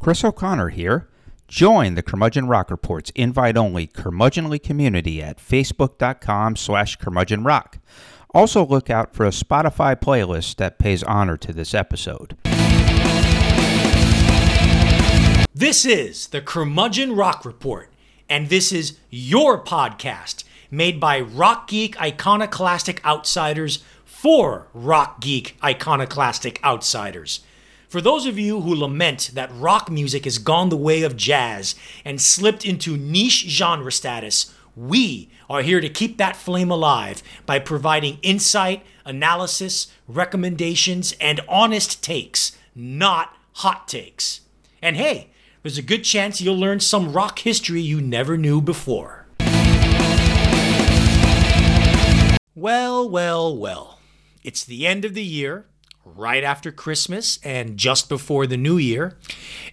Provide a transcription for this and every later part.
Chris O'Connor here. Join the Curmudgeon Rock Report's invite-only curmudgeonly community at facebook.com slash curmudgeonrock. Also look out for a Spotify playlist that pays honor to this episode. This is the Curmudgeon Rock Report, and this is your podcast made by Rock Geek Iconoclastic Outsiders for Rock Geek Iconoclastic Outsiders. For those of you who lament that rock music has gone the way of jazz and slipped into niche genre status, we are here to keep that flame alive by providing insight, analysis, recommendations, and honest takes, not hot takes. And hey, there's a good chance you'll learn some rock history you never knew before. Well, well, well. It's the end of the year, right after Christmas and just before the new year.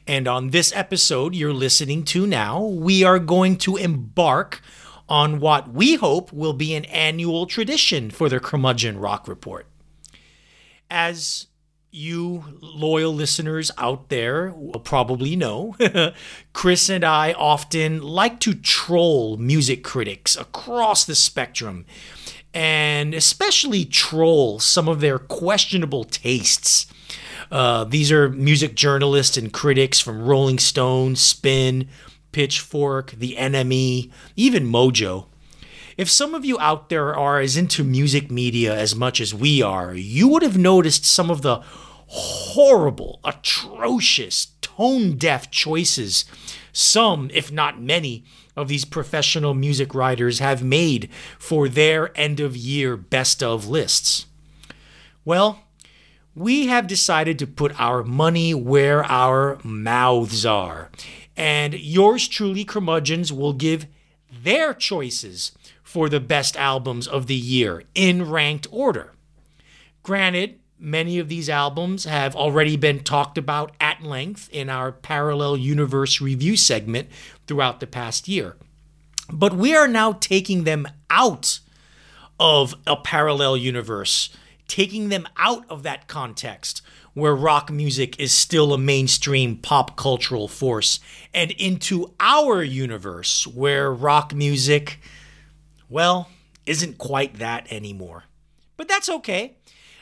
And on this episode you're listening to now, we are going to embark on what we hope will be an annual tradition for the Curmudgeon Rock Report. As you loyal listeners out there will probably know, Chris and I often like to troll music critics across the spectrum and especially troll some of their questionable tastes. Uh, these are music journalists and critics from Rolling Stone, Spin, Pitchfork, The NME, even Mojo. If some of you out there are as into music media as much as we are, you would have noticed some of the horrible, atrocious, tone deaf choices some, if not many, of these professional music writers have made for their end of year best of lists? Well, we have decided to put our money where our mouths are. And yours truly, curmudgeons, will give their choices for the best albums of the year in ranked order. Granted, many of these albums have already been talked about at length in our parallel universe review segment throughout the past year. But we are now taking them out of a parallel universe, taking them out of that context where rock music is still a mainstream pop cultural force, and into our universe where rock music, well, isn't quite that anymore. But that's okay.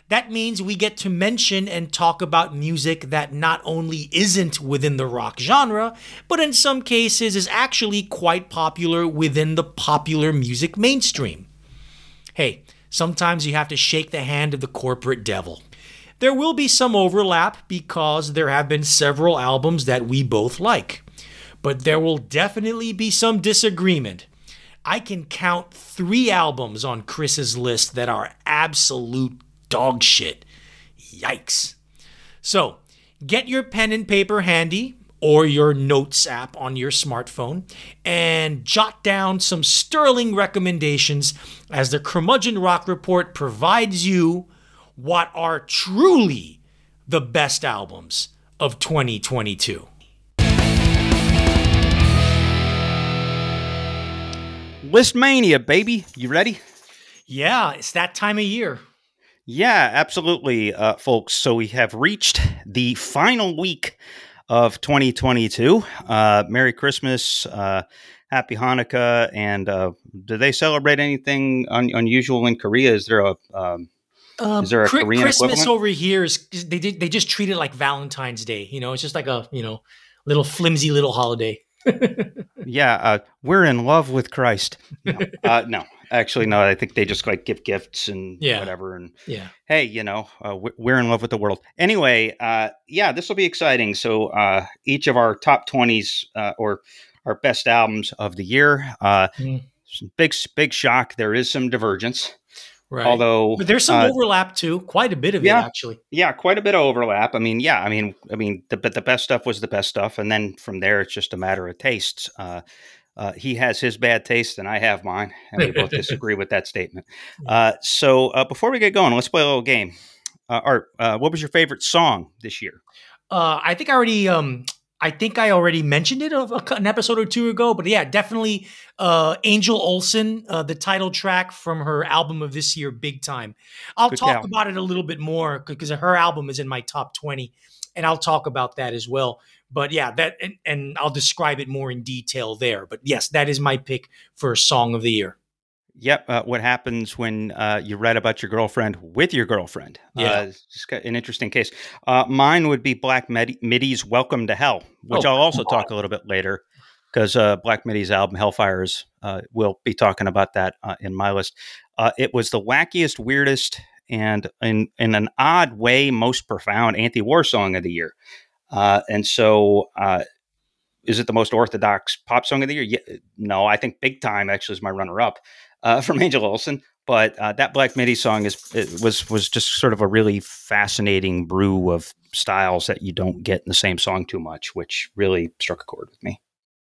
That means we get to mention and talk about music that not only isn't within the rock genre, but in some cases is actually quite popular within the popular music mainstream. Hey, sometimes you have to shake the hand of the corporate devil. There will be some overlap because there have been several albums that we both like, but there will definitely be some disagreement. I can count three albums on Chris's list that are absolute dog shit. Yikes. So, get your pen and paper handy or your notes app on your smartphone and jot down some sterling recommendations as the Curmudgeon Rock Report provides you what are truly the best albums of 2022. Listmania, baby. You ready? Yeah, it's that time of year. Yeah, absolutely, uh, folks. So we have reached the final week of 2022. Uh, Merry Christmas, uh, Happy Hanukkah, and uh, do they celebrate anything un- unusual in Korea? Is there a um, um, is there a Korean Christmas equivalent? over here is they did, they just treat it like Valentine's Day. You know, it's just like a you know little flimsy little holiday. yeah, uh, we're in love with Christ. No, uh, no, actually, no. I think they just like give gifts and yeah. whatever. And yeah, hey, you know, uh, we're in love with the world. Anyway, uh, yeah, this will be exciting. So uh, each of our top twenties uh, or our best albums of the year. Mm. Big big shock. There is some divergence. Right. Although, but there's some uh, overlap too, quite a bit of yeah, it actually. Yeah, quite a bit of overlap. I mean, yeah, I mean, I mean, the but the best stuff was the best stuff, and then from there, it's just a matter of tastes. Uh, uh, he has his bad taste, and I have mine, and we both disagree with that statement. Uh, so, uh, before we get going, let's play a little game. Uh, Art, what was your favorite song this year? I think I already um, I think I already mentioned it an episode or two ago, but yeah, definitely uh, Angel Olsen, uh, the title track from her album of this year, Big Time. I'll Good talk about it a little bit more because her album is in my top 20, and I'll talk about that as well. But yeah, that and, and I'll describe it more in detail there. But yes, that is my pick for song of the year. Yep. Uh, what happens when uh, you write about your girlfriend with your girlfriend? Yeah. Uh, just an interesting case. Uh, mine would be Black Midi- Midi's Welcome to Hell, which Oh, I'll also talk a little bit later because uh, Black Midi's album Hellfires, uh, we'll be talking about that uh, in my list. Uh, it was the wackiest, weirdest, and in, in an odd way, most profound anti war song of the year. Uh, and so, uh, is it the most orthodox pop song of the year? Yeah, no, I think Big Time actually is my runner up uh, from Angel Olsen. But uh, that Black Midi song is was was just sort of a really fascinating brew of styles that you don't get in the same song too much, which really struck a chord with me.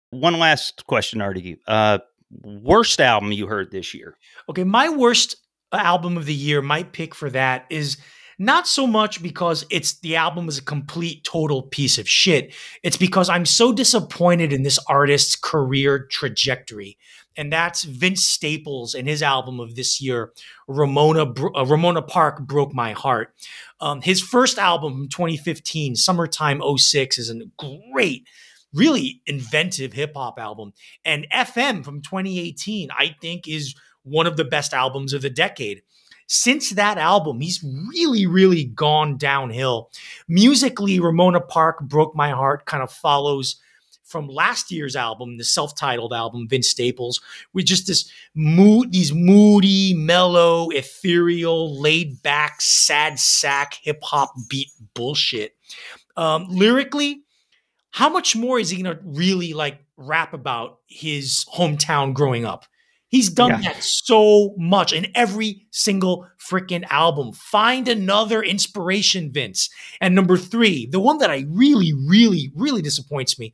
One last question, Artie. Uh, worst album you heard this year? Okay, my worst album of the year, my pick for that is not so much because it's the album is a complete total piece of shit. It's because I'm so disappointed in this artist's career trajectory. And that's Vince Staples and his album of this year, Ramona uh, Ramona Park broke my heart. Um, his first album from 2015, Summertime 06, is a great, really inventive hip hop album. And FM from 2018, I think, is one of the best albums of the decade. Since that album, he's really, really gone downhill. Musically, Ramona Park Broke My Heart kind of follows from last year's album, the self-titled album, Vince Staples, with just this mood, these moody, mellow, ethereal, laid-back, sad sack hip hop beat bullshit. Um, lyrically, how much more is he gonna really like rap about his hometown growing up? He's done Yeah. that so much in every single freaking album. Find another inspiration, Vince. And number three, the one that I really, really, really disappoints me.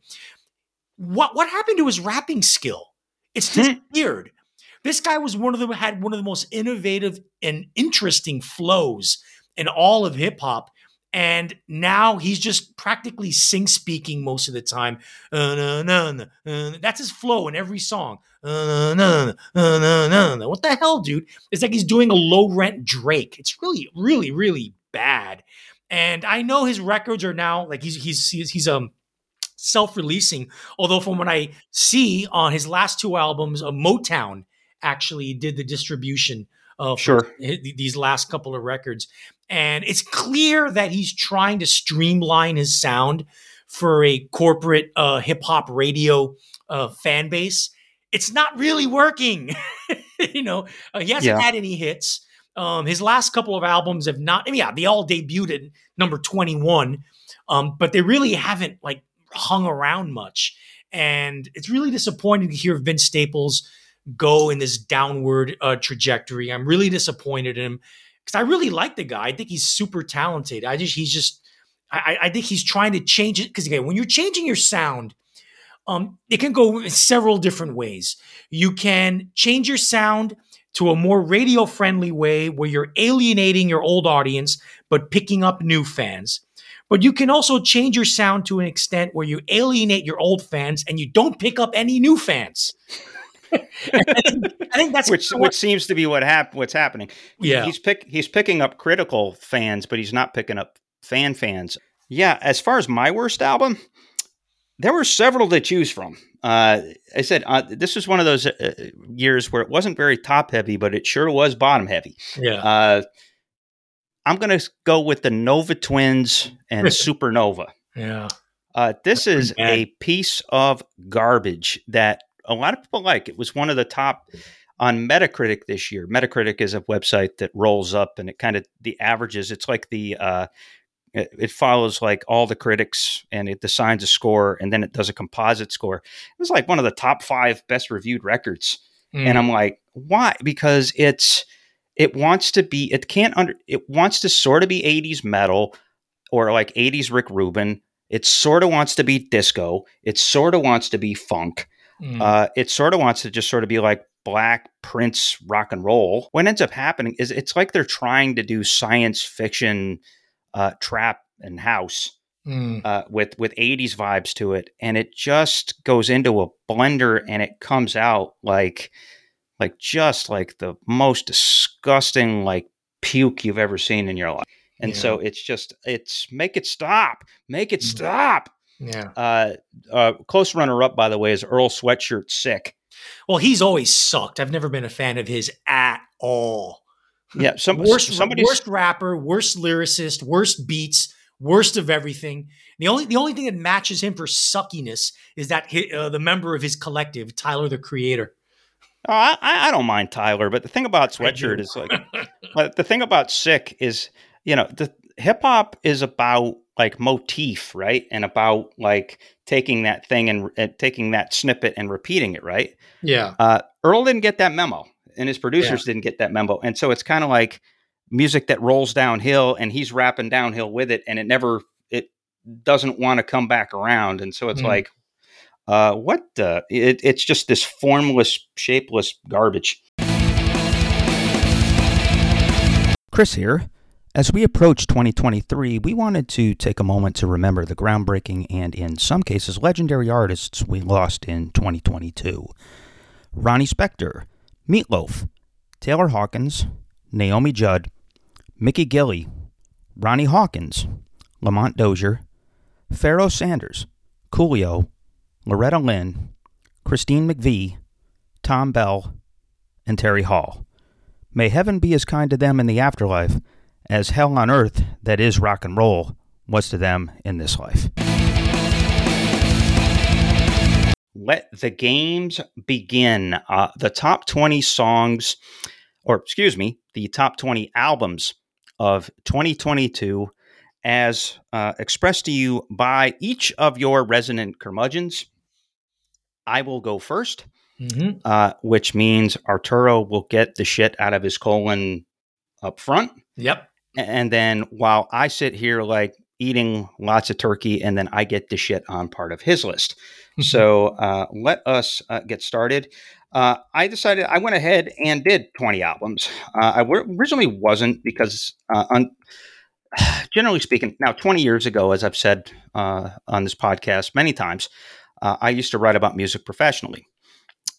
What what happened to his rapping skill? It's disappeared. Hmm. This guy was one of the had one of the most innovative and interesting flows in all of hip hop. And now he's just practically sing speaking most of the time. Uh, uh, that's his flow in every song. Uh, uh. What the hell, dude? It's like he's doing a low rent Drake. It's really, really, really bad. And I know his records are now like he's he's he's, he's um self-releasing. Although from what I see on his last two albums, uh, Motown actually did the distribution of Sure. these last couple of records, and it's clear that he's trying to streamline his sound for a corporate uh, hip hop radio uh, fan base. It's not really working. you know, uh, he hasn't Yeah. had any hits. Um, his last couple of albums have not. I mean, yeah, they all debuted at number twenty-one, um, but they really haven't like hung around much. And it's really disappointing to hear Vince Staples go in this downward uh, trajectory. I'm really disappointed in him because I really like the guy. I think he's super talented. I just he's just I, I think he's trying to change it because again, when you're changing your sound, um, it can go several different ways. You can change your sound to a more radio friendly way where you're alienating your old audience but picking up new fans. But you can also change your sound to an extent where you alienate your old fans and you don't pick up any new fans. I, think, that's which what- which seems to be what hap- what's happening. yeah. he's pick he's picking up critical fans, but he's not picking up fan fans. Yeah, as far as my worst album, there were several to choose from. Uh, I said uh, this was one of those uh, years where it wasn't very top heavy, but it sure was bottom heavy. yeah. Uh, I'm going to go with the Nova Twins and Supernova. yeah. Uh, this is a piece of garbage that a lot of people like. It was one of the top on Metacritic this year. Metacritic is a website that rolls up and it kind of the averages. It's like the uh, it, it follows like all the critics and it assigns a score and then it does a composite score. It was like one of the top five best reviewed records Mm. and I'm like, why? Because it's it wants to be it can't under it wants to sort of be 80s metal or like 80s Rick Rubin. It sort of wants to be disco. It sort of wants to be funk. Mm. Uh, it sort of wants to just sort of be like black Prince rock and roll. What ends up happening is it's like they're trying to do science fiction, uh, trap and house Mm. uh, with with 80s vibes to it and it just goes into a blender and it comes out like like just like the most disgusting like puke you've ever seen in your life and Yeah. so it's just it's make it stop make it Mm. stop Yeah. Uh, uh, close runner up, by the way, is Earl Sweatshirt Sick. Well, he's always sucked. I've never been a fan of his at all. Yeah, some worst, somebody's worst rapper, worst lyricist, worst beats, worst of everything. The only the only thing that matches him for suckiness is that hi- uh, the member of his collective, Tyler the Creator. Oh, I, I don't mind Tyler, but the thing about Sweatshirt is like, but the thing about Sick is, you know, the hip hop is about like motif, right? And about like taking that thing and, and taking that snippet and repeating it, right? Yeah. Uh, Earl didn't get that memo, and his producers didn't get that memo, and so it's kind of like music that rolls downhill, and he's rapping downhill with it, and it never, it doesn't want to come back around, and so it's Mm. like, uh, what the? It, it's just this formless, shapeless garbage. Chris here. As we approach 2023, we wanted to take a moment to remember the groundbreaking and, in some cases, legendary artists we lost in 2022. Ronnie Spector, Meatloaf, Taylor Hawkins, Naomi Judd, Mickey Gilley, Ronnie Hawkins, Lamont Dozier, Pharoah Sanders, Coolio, Loretta Lynn, Christine McVie, Thom Bell, and Terry Hall. May heaven be as kind to them in the afterlife as hell on earth that is rock and roll was to them in this life. Let the games begin. Uh, the top 20 songs, or excuse me, the top 20 albums of 2022 as uh, expressed to you by each of your resident curmudgeons. I will go first, Mm-hmm. uh, which means Arturo will get the shit out of his colon up front. Yep. And then while I sit here like eating lots of turkey, and then I get the shit on part of his list. so uh, let us uh, get started. Uh, I decided I went ahead and did 20 albums. Uh, I w- originally wasn't because, uh, un- generally speaking, now 20 years ago, as I've said uh, on this podcast many times, uh, I used to write about music professionally.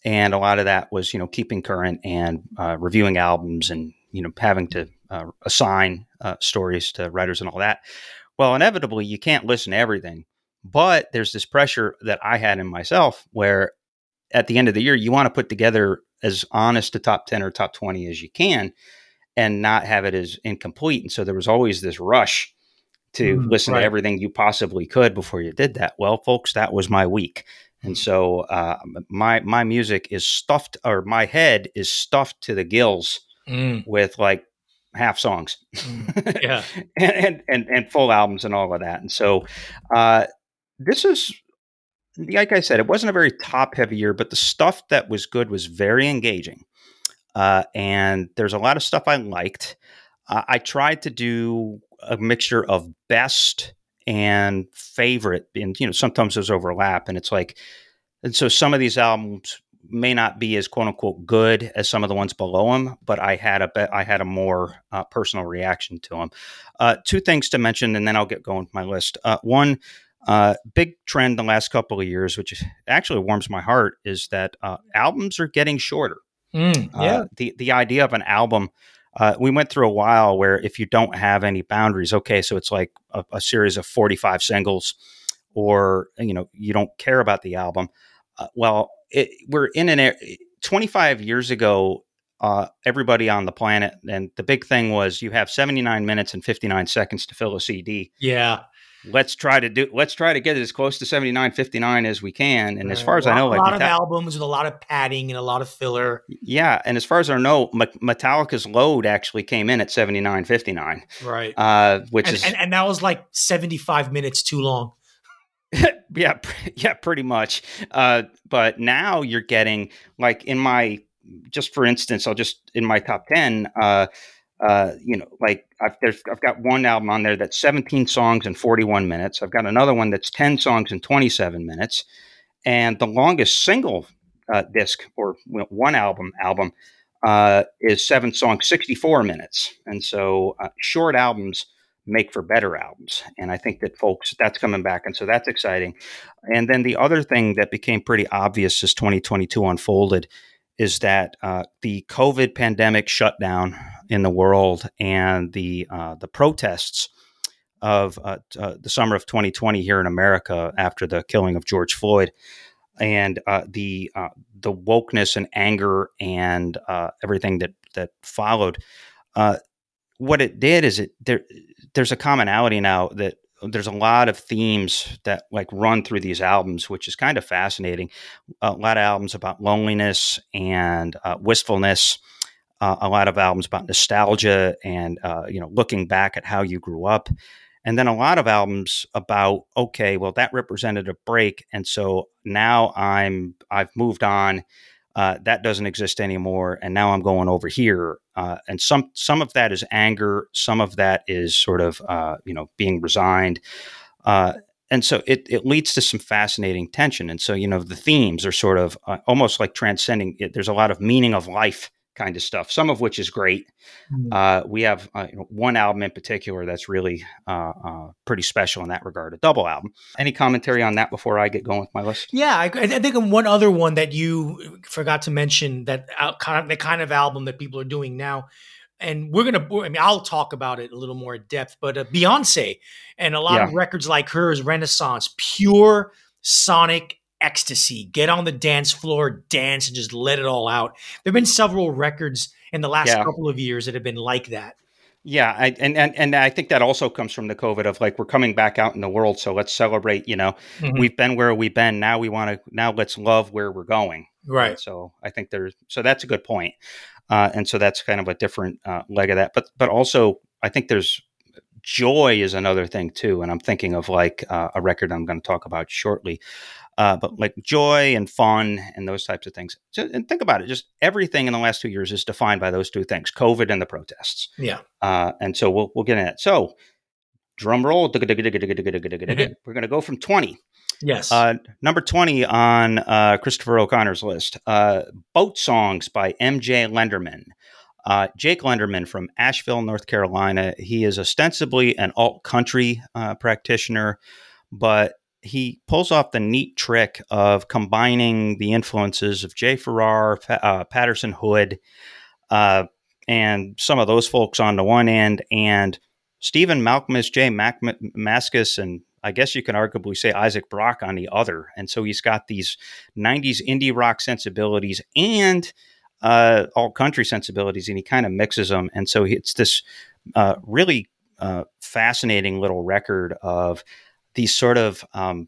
And a lot of that was, you know, keeping current and uh, reviewing albums and, you know, having to uh, assign uh, stories to writers and all that. Well, inevitably, you can't listen to everything. But there's this pressure that I had in myself where at the end of the year, you want to put together as honest a top 10 or top 20 as you can and not have it as incomplete. And so there was always this rush to Mm, listen right. to everything you possibly could before you did that. Well, folks, that was my week. And so uh, my my music is stuffed, or my head is stuffed to the gills Mm, with like half songs mm. Yeah. and, and, and, and full albums and all of that. And so uh, this is, like I said, it wasn't a very top heavy year, but the stuff that was good was very engaging. Uh, and there's a lot of stuff I liked. Uh, I tried to do a mixture of best and favorite, and you know sometimes those overlap, and it's like, and so some of these albums may not be as quote unquote good as some of the ones below him, but I had a be- I had a more uh, personal reaction to him. Uh, two things to mention, and then I'll get going with my list. Uh, one. Uh, big trend the last couple of years, which actually warms my heart, is that uh, albums are getting shorter. Mm, Uh, yeah. the the idea of an album. Uh, we went through a while where if you don't have any boundaries, okay, so it's like a, a series of forty five singles, or you know you don't care about the album. Uh, well, it, we're in an era- twenty five years ago. Uh, everybody on the planet, and the big thing was you have seventy nine minutes and fifty nine seconds to fill a CD. Yeah. Let's try to do. Let's try to get it as close to seventy nine fifty nine as we can. And as far as I know, lot, like a lot of albums with a lot of padding and a lot of filler. yeah, and as far as I know, Me- Metallica's load actually came in at seventy nine fifty nine, Right. uh, which and, is and, and that was like 75 minutes too long. yeah, yeah, pretty much. Uh, but now you're getting like in my just for instance, I'll just in my top ten. Uh, uh, you know, like I've I've got one album on there that's 17 songs and 41 minutes. I've got another one that's 10 songs and 27 minutes, and the longest single uh, disc or you know, one album album uh, is seven songs, 64 minutes. And so uh, short albums make for better albums. And I think that folks, that's coming back. And so that's exciting. And then the other thing that became pretty obvious as 2022 unfolded is that uh, the COVID pandemic shutdown in the world and the uh, the protests of uh, uh, the summer of 2020 here in America after the killing of George Floyd, and uh, the uh, the wokeness and anger and everything that that followed. what it did is it there. There's a commonality now that there's a lot of themes that like run through these albums, which is kind of fascinating. A lot of albums about loneliness and wistfulness uh, a lot of albums about nostalgia and uh, you know looking back at how you grew up and then a lot of albums about okay well that represented a break and so now i'm i've moved on uh, that doesn't exist anymore and now i'm going over here uh, and some some of that is anger some of that is sort of uh, you know being resigned uh, and so it, it leads to some fascinating tension and so you know the themes are sort of almost like transcending it. there's a lot of meaning of life kind of stuff, some of which is great. Mm-hmm. Uh, we have uh, you know, one album in particular that's really uh, uh, pretty special in that regard, a double album. Any commentary on that before I get going with my list? Yeah, I, I think one other one that you forgot to mention that kind of the kind of album that people are doing now. And we're gonna. I mean, I'll talk about it a little more in depth. But uh, Beyonce and a lot yeah. of records like hers, Renaissance, pure sonic ecstasy, get on the dance floor, dance, and just let it all out. There have been several records in the last yeah. couple of years that have been like that. Yeah, I, and, and and I think that also comes from the COVID of like we're coming back out in the world, so let's celebrate. You know, mm-hmm. we've been where we've been. Now we want to now let's love where we're going. Right. So I think there's so that's a good point, uh, and so that's kind of a different uh, leg of that. But but also I think there's joy is another thing too, and I'm thinking of like uh, a record I'm going to talk about shortly uh, but like joy and fun and those types of things. So, and think about it, just everything in the last two years is defined by those two things: COVID and the protests. Yeah. Uh, and so we'll we'll get in it. So, drum roll. We're going to go from twenty. Yes. Uh, number 20 on uh, Christopher O'Connor's list uh, Boat Songs by MJ Lenderman. Uh, Jake Lenderman from Asheville, North Carolina. He is ostensibly an alt country uh, practitioner, but he pulls off the neat trick of combining the influences of Jay Farrar, uh, Patterson Hood, uh, and some of those folks on the one end, and Stephen Jay Mac- Mascis, and I guess you can arguably say Isaac Brock on the other. And so he's got these 90s indie rock sensibilities and uh, alt country sensibilities, and he kind of mixes them. And so it's this uh, really uh, fascinating little record of these sort of um,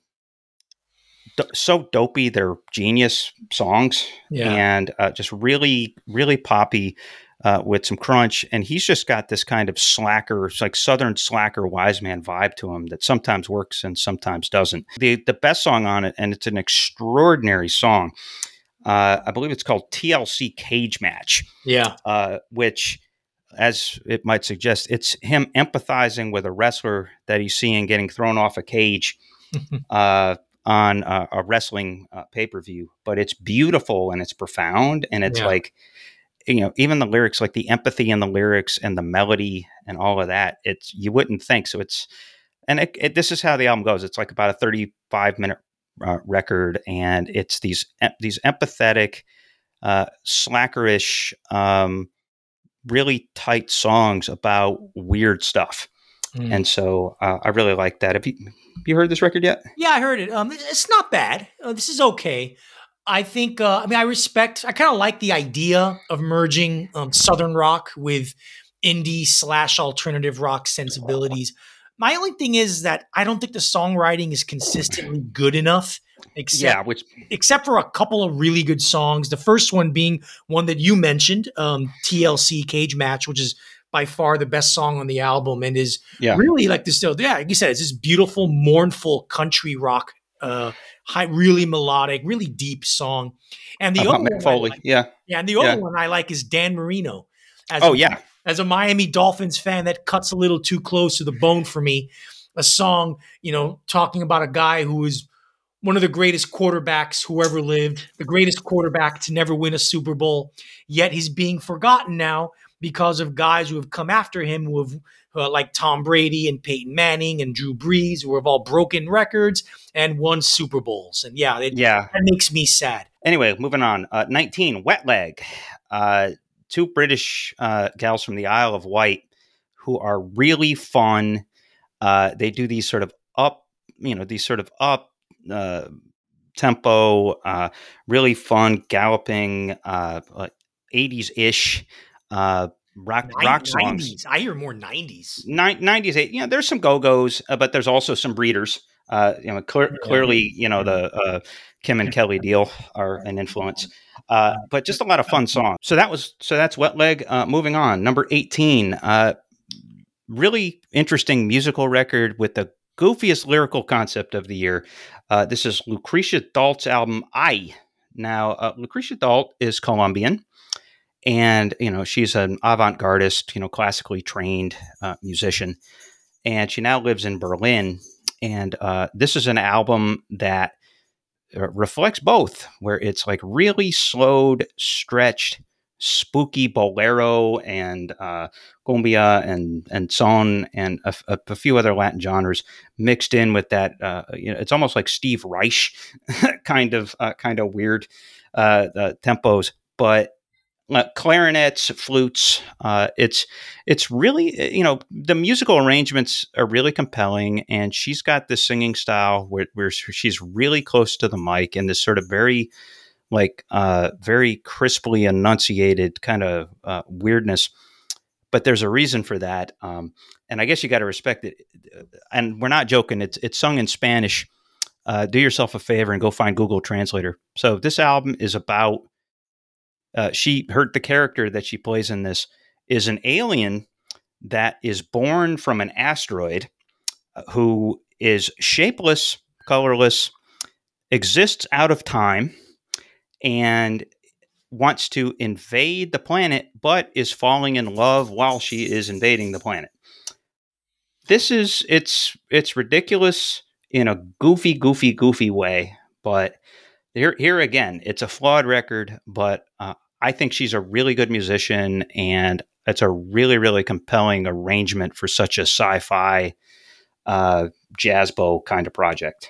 do- so dopey. They're genius songs yeah. and uh, just really, really poppy uh, with some crunch. And he's just got this kind of slacker, like Southern slacker wise man vibe to him that sometimes works and sometimes doesn't. The the best song on it, and it's an extraordinary song. Uh, I believe it's called TLC Cage Match. Yeah, uh, which as it might suggest, it's him empathizing with a wrestler that he's seeing getting thrown off a cage uh, on a, a wrestling uh, pay per view. But it's beautiful and it's profound, and it's yeah. like, you know, even the lyrics, like the empathy in the lyrics and the melody and all of that, it's you wouldn't think. So it's, and it, it, this is how the album goes. It's like about a thirty-five minute uh, record, and it's these these empathetic, uh, slackerish. Um, really tight songs about weird stuff. Mm. And so uh, I really like that. Have you, have you heard this record yet? Yeah, I heard it. Um, it's not bad. Uh, this is okay. I think. Uh, I mean, I respect. I kind of like the idea of merging um, southern rock with indie slash alternative rock sensibilities. My only thing is that I don't think the songwriting is consistently good enough Except, yeah, which except for a couple of really good songs. The first one being one that you mentioned, um, TLC Cage Match, which is by far the best song on the album and is yeah. really like this. Yeah, like you said, it's this beautiful, mournful country rock, uh, high, really melodic, really deep song. And the uh, other one, like, yeah, yeah, and the other yeah. one I like is Dan Marino. As oh a, yeah, as a Miami Dolphins fan, that cuts a little too close to the bone for me. A song, you know, talking about a guy who is one of the greatest quarterbacks who ever lived, the greatest quarterback to never win a Super Bowl. Yet he's being forgotten now because of guys who have come after him, who have uh, like Tom Brady and Peyton Manning and Drew Brees, who have all broken records and won Super Bowls. And yeah, it, yeah, that makes me sad. Anyway, moving on. Uh, Nineteen, Wet Leg. Uh, two British uh, gals from the Isle of Wight who are really fun Uh, they do these sort of up, you know, these sort of up uh, tempo, uh, really fun galloping, uh, 80s ish uh, rock rock songs. 90s. I hear more 90s. Nin- 90s, you know, there's some go go's, uh, but there's also some breeders. Uh, you know, clear, clearly, you know, the uh, Kim and Kelley Deal are an influence. Uh, but just a lot of fun songs. So that was so that's Wet Leg. Uh, moving on, number eighteen. Uh, really interesting musical record with the goofiest lyrical concept of the year. Uh, this is Lucrecia Dalt's album "I." Now, uh, Lucretia Dalt is Colombian, and you know she's an avant-gardist, you know, classically trained uh, musician, and she now lives in Berlin. And uh, this is an album that uh, reflects both, where it's like really slowed, stretched, spooky bolero and uh, cumbia and and son and a, a, a, few other Latin genres mixed in with that. Uh, you know, it's almost like Steve Reich kind of uh, kind of weird uh, tempos, but uh, clarinets, flutes. Uh, it's it's really uh, you know the musical arrangements are really compelling, and she's got this singing style where, where she's really close to the mic and this sort of very like uh, very crisply enunciated kind of uh, weirdness. But there's a reason for that, um, and I guess you got to respect it. And we're not joking; it's it's sung in Spanish. Uh, do yourself a favor and go find Google Translator. So this album is about uh, she her the character that she plays in this is an alien that is born from an asteroid uh, who is shapeless, colorless, exists out of time, and wants to invade the planet, but is falling in love while she is invading the planet. This is it's it's ridiculous in a goofy, goofy, goofy way, but here here again, it's a flawed record, but uh, I think she's a really good musician, and it's a really, really compelling arrangement for such a sci-fi uh, jazz bow kind of project.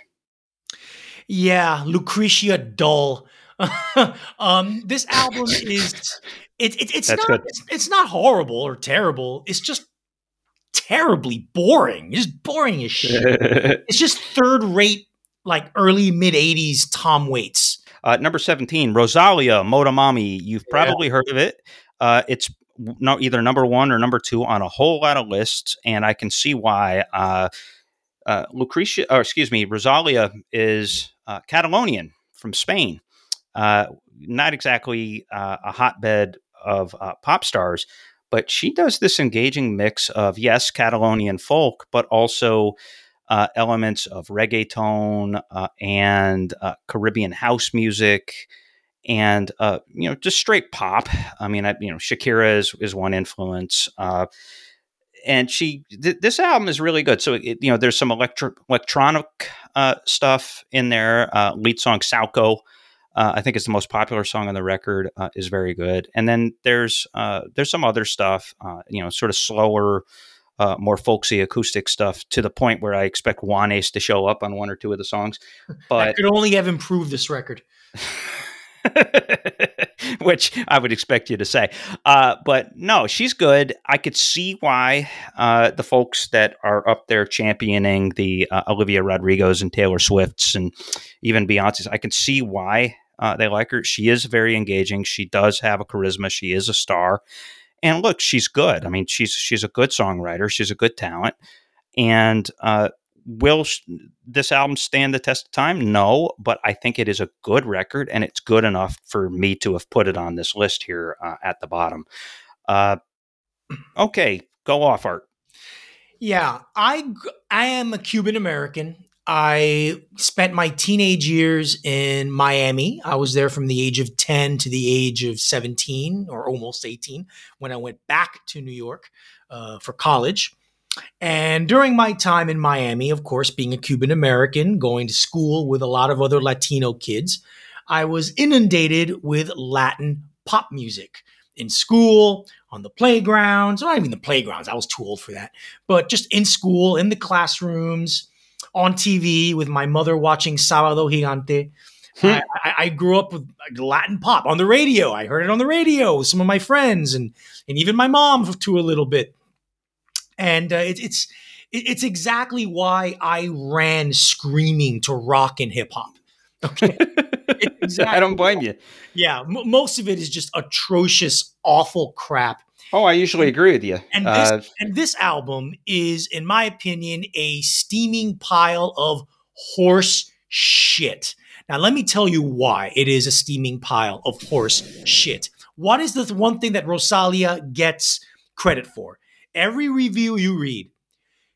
Yeah, Lucretia Dull. um, this album is it, it it's That's not it's, it's, not horrible or terrible. It's just terribly boring. It's boring as shit. it's just third rate, like early mid '80s Tom Waits. Uh, number 17, Rosalia Motomami. You've probably yeah. heard of it. Uh, it's no, either number one or number two on a whole lot of lists, and I can see why. Uh, uh Lucrecia, or excuse me, Rosalia is uh, Catalonian from Spain. Uh, not exactly a hotbed of pop stars, but she does this engaging mix of yes, Catalonian folk, but also uh, elements of reggaeton uh, and uh, Caribbean house music, and uh, you know just straight pop. I mean, I, you know, Shakira is is one influence, uh, and she th- this album is really good. So it, you know, there's some electro- electronic uh, stuff in there. lead song Saoko. I think it's the most popular song on the record. is very good, and then there's there's some other stuff. you know, sort of slower, uh, more folksy acoustic stuff to the point where I expect Juanes to show up on one or two of the songs. But I could only have improved this record. which I would expect you to say. Uh, but no, she's good. I could see why uh, the folks that are up there championing the uh, Olivia Rodrigo's and Taylor Swift's and even Beyonce's, I can see why uh, they like her. She is very engaging. She does have a charisma. She is a star. And look, she's good. I mean, she's she's a good songwriter. She's a good talent. And uh, will sh- this album stand the test of time? No, but I think it is a good record, and it's good enough for me to have put it on this list here uh, at the bottom. Uh, okay, go off, Art. Yeah, I I am a Cuban American. I spent my teenage years in Miami. I was there from the age of 10 to the age of 17 or almost 18 when I went back to New York uh, for college. And during my time in Miami, of course, being a Cuban American, going to school with a lot of other Latino kids, I was inundated with Latin pop music in school, on the playgrounds, not even the playgrounds, I was too old for that, but just in school, in the classrooms on TV with my mother watching Sábado Gigante. Hmm. I, I, grew up with Latin pop on the radio. I heard it on the radio with some of my friends and and even my mom to a little bit. And uh, it, it's it- it's exactly why I ran screaming to rock and hip hop. Okay. It- I don't blame you. Yeah, m- most of it is just atrocious, awful crap. Oh, I usually agree with you. And this, Uh, and this album is, in my opinion, a steaming pile of horse shit. Now, let me tell you why it is a steaming pile of horse shit. What is the one thing that Rosalia gets credit for? Every review you read,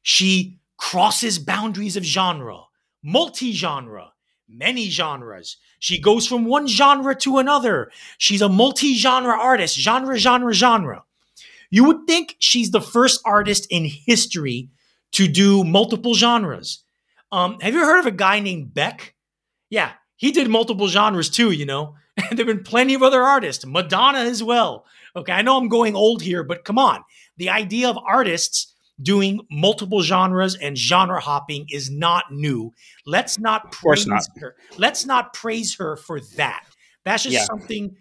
she crosses boundaries of genre, multi genre, many genres. She goes from one genre to another. She's a multi genre artist, genre, genre, genre. You would think she's the first artist in history to do multiple genres. Um, have you heard of a guy named Beck? Yeah, he did multiple genres too, you know. And there have been plenty of other artists, Madonna as well. Okay, I know I'm going old here, but come on. The idea of artists doing multiple genres and genre hopping is not new. Let's not praise not. her. Let's not praise her for that. That's just Yeah. something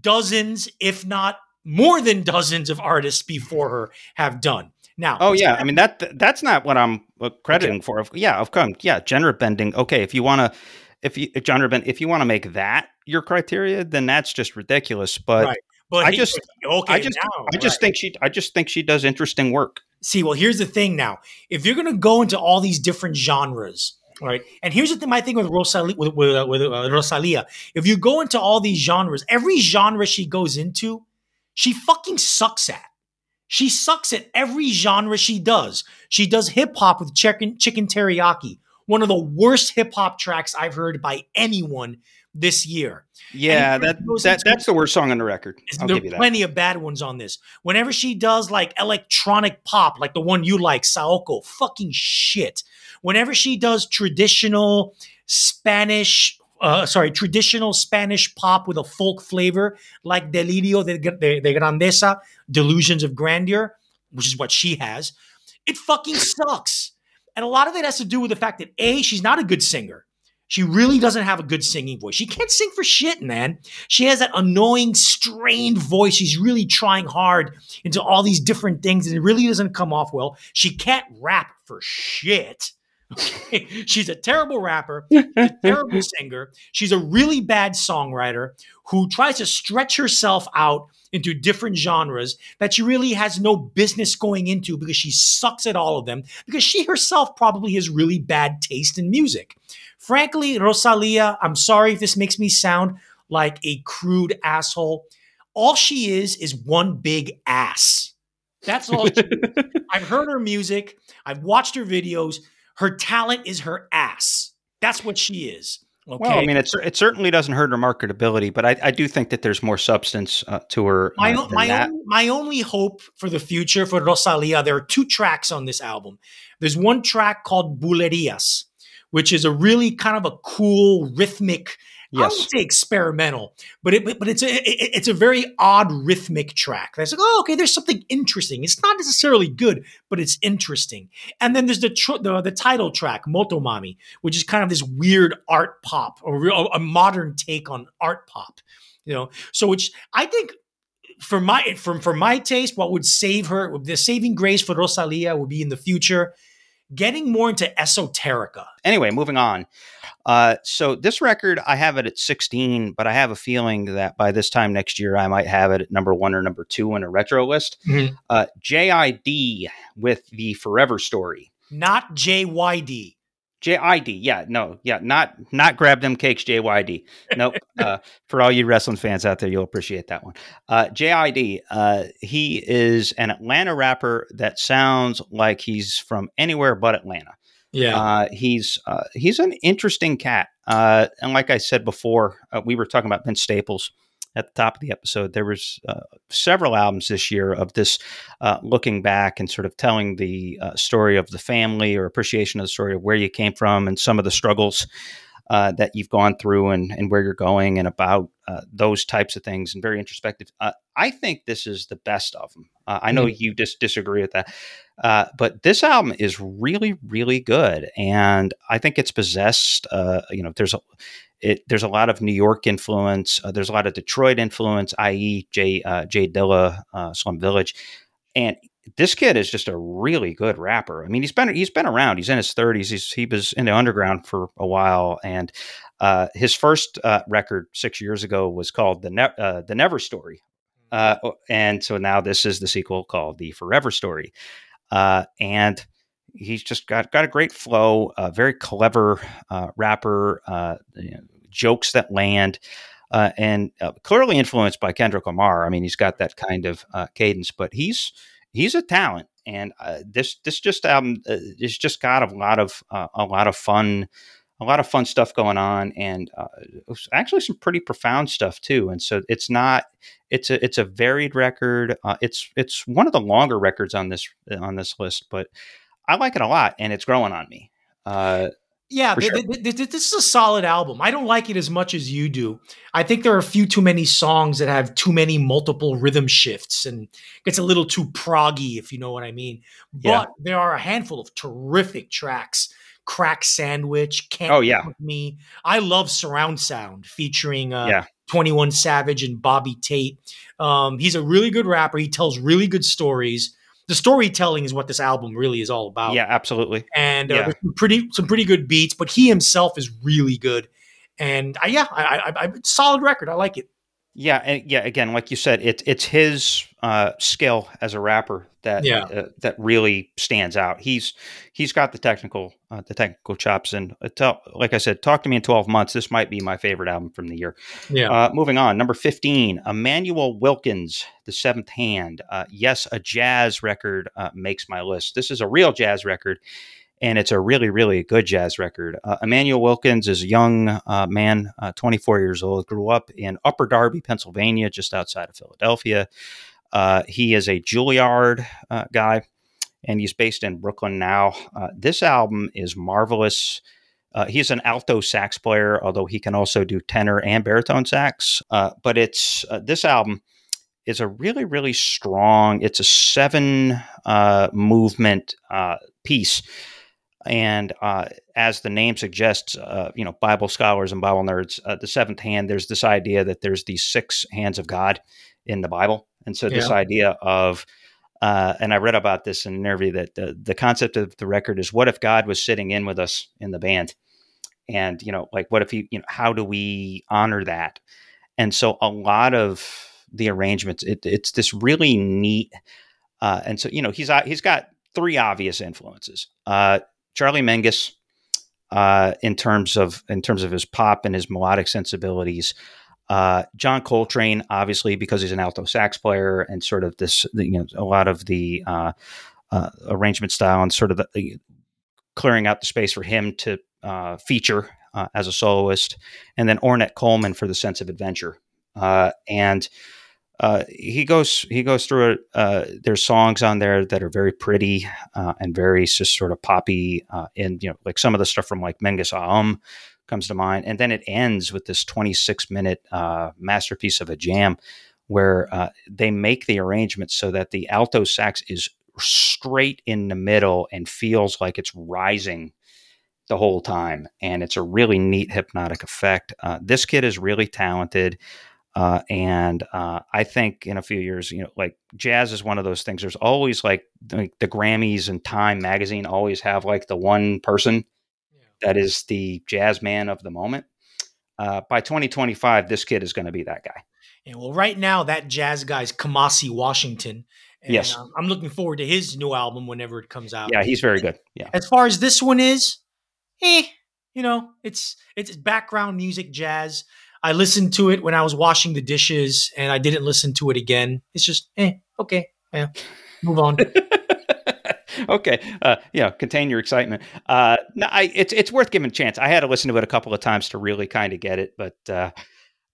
dozens, if not more than dozens of artists before her have done. Now, oh yeah, I mean that that's not what I'm uh, crediting for. Yeah, of course. Yeah, genre bending. Okay, if you want to, if you if genre bend, if you want to make that your criteria, then that's just ridiculous. But Right. but I he- just- okay, I just now, I just right. think she I just think she does interesting work. see. Well, here's the thing. Now, if you're gonna go into all these different genres, right? And here's the thing. My thing with Rosalia, with, with, uh, with uh, Rosalia, if you go into all these genres, every genre she goes into, she fucking sucks at. She sucks at every genre she does. She does hip hop with chicken, chicken teriyaki, one of the worst hip hop tracks I've heard by anyone this year. Yeah, that, that that's the worst song on the record. I'll there give you are that. plenty of bad ones on this. Whenever she does like electronic pop, like the one you like, Saoko, fucking shit. Whenever she does traditional Spanish, uh, sorry, traditional Spanish pop with a folk flavor, like Delirio de, de, de Grandeza, Delusions of Grandeur, which is what she has, it fucking sucks. And a lot of it has to do with the fact that A, she's not a good singer. She really doesn't have a good singing voice. She can't sing for shit, man. She has that annoying, strained voice. She's really trying hard into all these different things, and it really doesn't come off well. She can't rap for shit. Okay? She's a terrible rapper, a terrible singer. She's a really bad songwriter who tries to stretch herself out into different genres that she really has no business going into because she sucks at all of them because she herself probably has really bad taste in music. Frankly, Rosalia, I'm sorry if this makes me sound like a crude asshole. All she is is one big ass. That's all. She is. I've heard her music. I've watched her videos. Her talent is her ass. That's what she is. Okay. Well, I mean, it, it certainly doesn't hurt her marketability, but I, I do think that there's more substance uh, to her. my, uh, o- my, only, my only hope for the future for Rosalia, there are two tracks on this album. There's one track called Bulerias, which is a really kind of a cool rhythmic. I Yes. would say experimental, but it but it's a it- it's a very odd rhythmic track. That's like, oh, okay, there's something interesting. It's not necessarily good, but it's interesting. And then there's the tr- the, the title track, Motomami, which is kind of this weird art pop, or real, a modern take on art pop. You know, so which I think for my from for my taste, what would save her, the saving grace for Rosalia would be in the future, getting more into esoterica. Anyway, moving on. Uh, so this record, I have it at 16, but I have a feeling that by this time next year, I might have it at number one or number two in a retro list. Mhm. Uh, JID with the Forever Story. Not JYD. JID, yeah, no, yeah, not not grab them cakes, JYD. Nope. uh, for all you wrestling fans out there, you'll appreciate that one. Uh, JID, uh, he is an Atlanta rapper that sounds like he's from anywhere but Atlanta. Yeah. Uh, he's uh, he's an interesting cat, uh, and like I said before, uh, we were talking about Vince Staples at the top of the episode. There was uh, several albums this year of this uh, looking back and sort of telling the uh, story of the family or appreciation of the story of where you came from and some of the struggles uh, that you've gone through and, and where you're going and about uh, those types of things and very introspective. Uh, I think this is the best of them. Uh, I know you just disagree with that, uh, but this album is really, really good, and I think it's possessed. Uh, you know, there's a it, there's a lot of New York influence. Uh, there's a lot of Detroit influence, i.e., Jay uh, J Dilla, uh, Slum Village, and this kid is just a really good rapper. I mean, he's been he's been around. He's in his thirties. He's he was in the underground for a while, and uh, his first uh, record six years ago was called the ne- uh, the Never Story, uh, and so now this is the sequel called the Forever Story, uh, and he's just got got a great flow, a very clever uh, rapper, you know, jokes that land. and clearly influenced by Kendrick Lamar. I mean, he's got that kind of cadence, but he's he's a talent, and uh, this this just um uh, it's just got a lot of uh, a lot of fun. A lot of fun stuff going on, and uh, actually some pretty profound stuff too. And so it's not it's a it's a varied record. Uh, it's it's one of the longer records on this on this list, but I like it a lot, and it's growing on me. Uh, yeah, th- sure. th- th- this is a solid album. I don't like it as much as you do. I think there are a few too many songs that have too many multiple rhythm shifts and gets a little too proggy, if you know what I mean. But Yeah. there are a handful of terrific tracks. Crack Sandwich, Can't Oh, yeah. With Me. I love Surround Sound featuring uh, Yeah. 21 Savage and Baby Tate. Um, he's a really good rapper. He tells really good stories. The storytelling is what this album really is all about Yeah, absolutely. and uh, Yeah. some pretty some pretty good beats. But he himself is really good, and I, yeah, I, I, I, solid record. I like it. Yeah, and yeah. Again, like you said, it's it's his uh, skill as a rapper that Yeah. uh, that really stands out. He's he's got the technical uh, the technical chops, and uh, tell, like I said, talk to me in twelve months. This might be my favorite album from the year. Yeah, Uh, moving on, number fifteen, Immanuel Wilkins, The Seventh Hand. Uh, yes, a jazz record uh, makes my list. This is a real jazz record, and it's a really, really good jazz record. Uh, Immanuel Wilkins is a young uh, man, uh, 24 years old, grew up in Upper Darby, Pennsylvania, just outside of Philadelphia. Uh, he is a Juilliard uh, guy, and he's based in Brooklyn now. Uh, this album is marvelous. He's an alto sax player, although he can also do tenor and baritone sax. But it's this album is a really, really strong. It's a seven movement piece, and uh, as the name suggests, uh, you know, Bible scholars and Bible nerds, uh, the seventh hand. There's this idea that there's these six hands of God in the Bible, and so this Yeah. idea of uh, and I read about this in an interview that the, the concept of the record is what if God was sitting in with us in the band? And, you know, like what if he, you know, how do we honor that? And so a lot of the arrangements, it, it's this really neat. Uh, and so, you know, he's, uh, he's got three obvious influences. Uh, Charlie Mingus, uh, in terms of, in terms of his pop and his melodic sensibilities, uh, John Coltrane, obviously, because he's an alto sax player and sort of this, you know, a lot of the uh, uh, arrangement style and sort of the, clearing out the space for him to uh, feature uh, as a soloist, and then Ornette Coleman for the sense of adventure. And uh, he goes he goes through it. Uh, there's songs on there that are very pretty uh, and very just sort of poppy, uh, and you know, like some of the stuff from like Mengus Aum comes to mind, and then it ends with this 26 minute uh, masterpiece of a jam where they make the arrangement so that the alto sax is straight in the middle and feels like it's rising the whole time. And it's a really neat hypnotic effect. This kid is really talented. Uh, and uh, I think in a few years, you know, like jazz is one of those things. There's always like, like the Grammys and Time magazine always have like the one person yeah. that is the jazz man of the moment. Uh, by 2025, this kid is going to be that guy. And well, right now that jazz guy's Kamasi Washington. And, Yes. um, I'm looking forward to his new album whenever it comes out. Yeah, he's very good. Yeah. As far as this one is, eh, you know, it's it's background music jazz. I listened to it when I was washing the dishes, and I didn't listen to it again. It's just, eh, okay, yeah, move on. okay, uh, yeah, contain your excitement. Uh, no, I, it's it's worth giving a chance. I had to listen to it a couple of times to really kind of get it, but uh,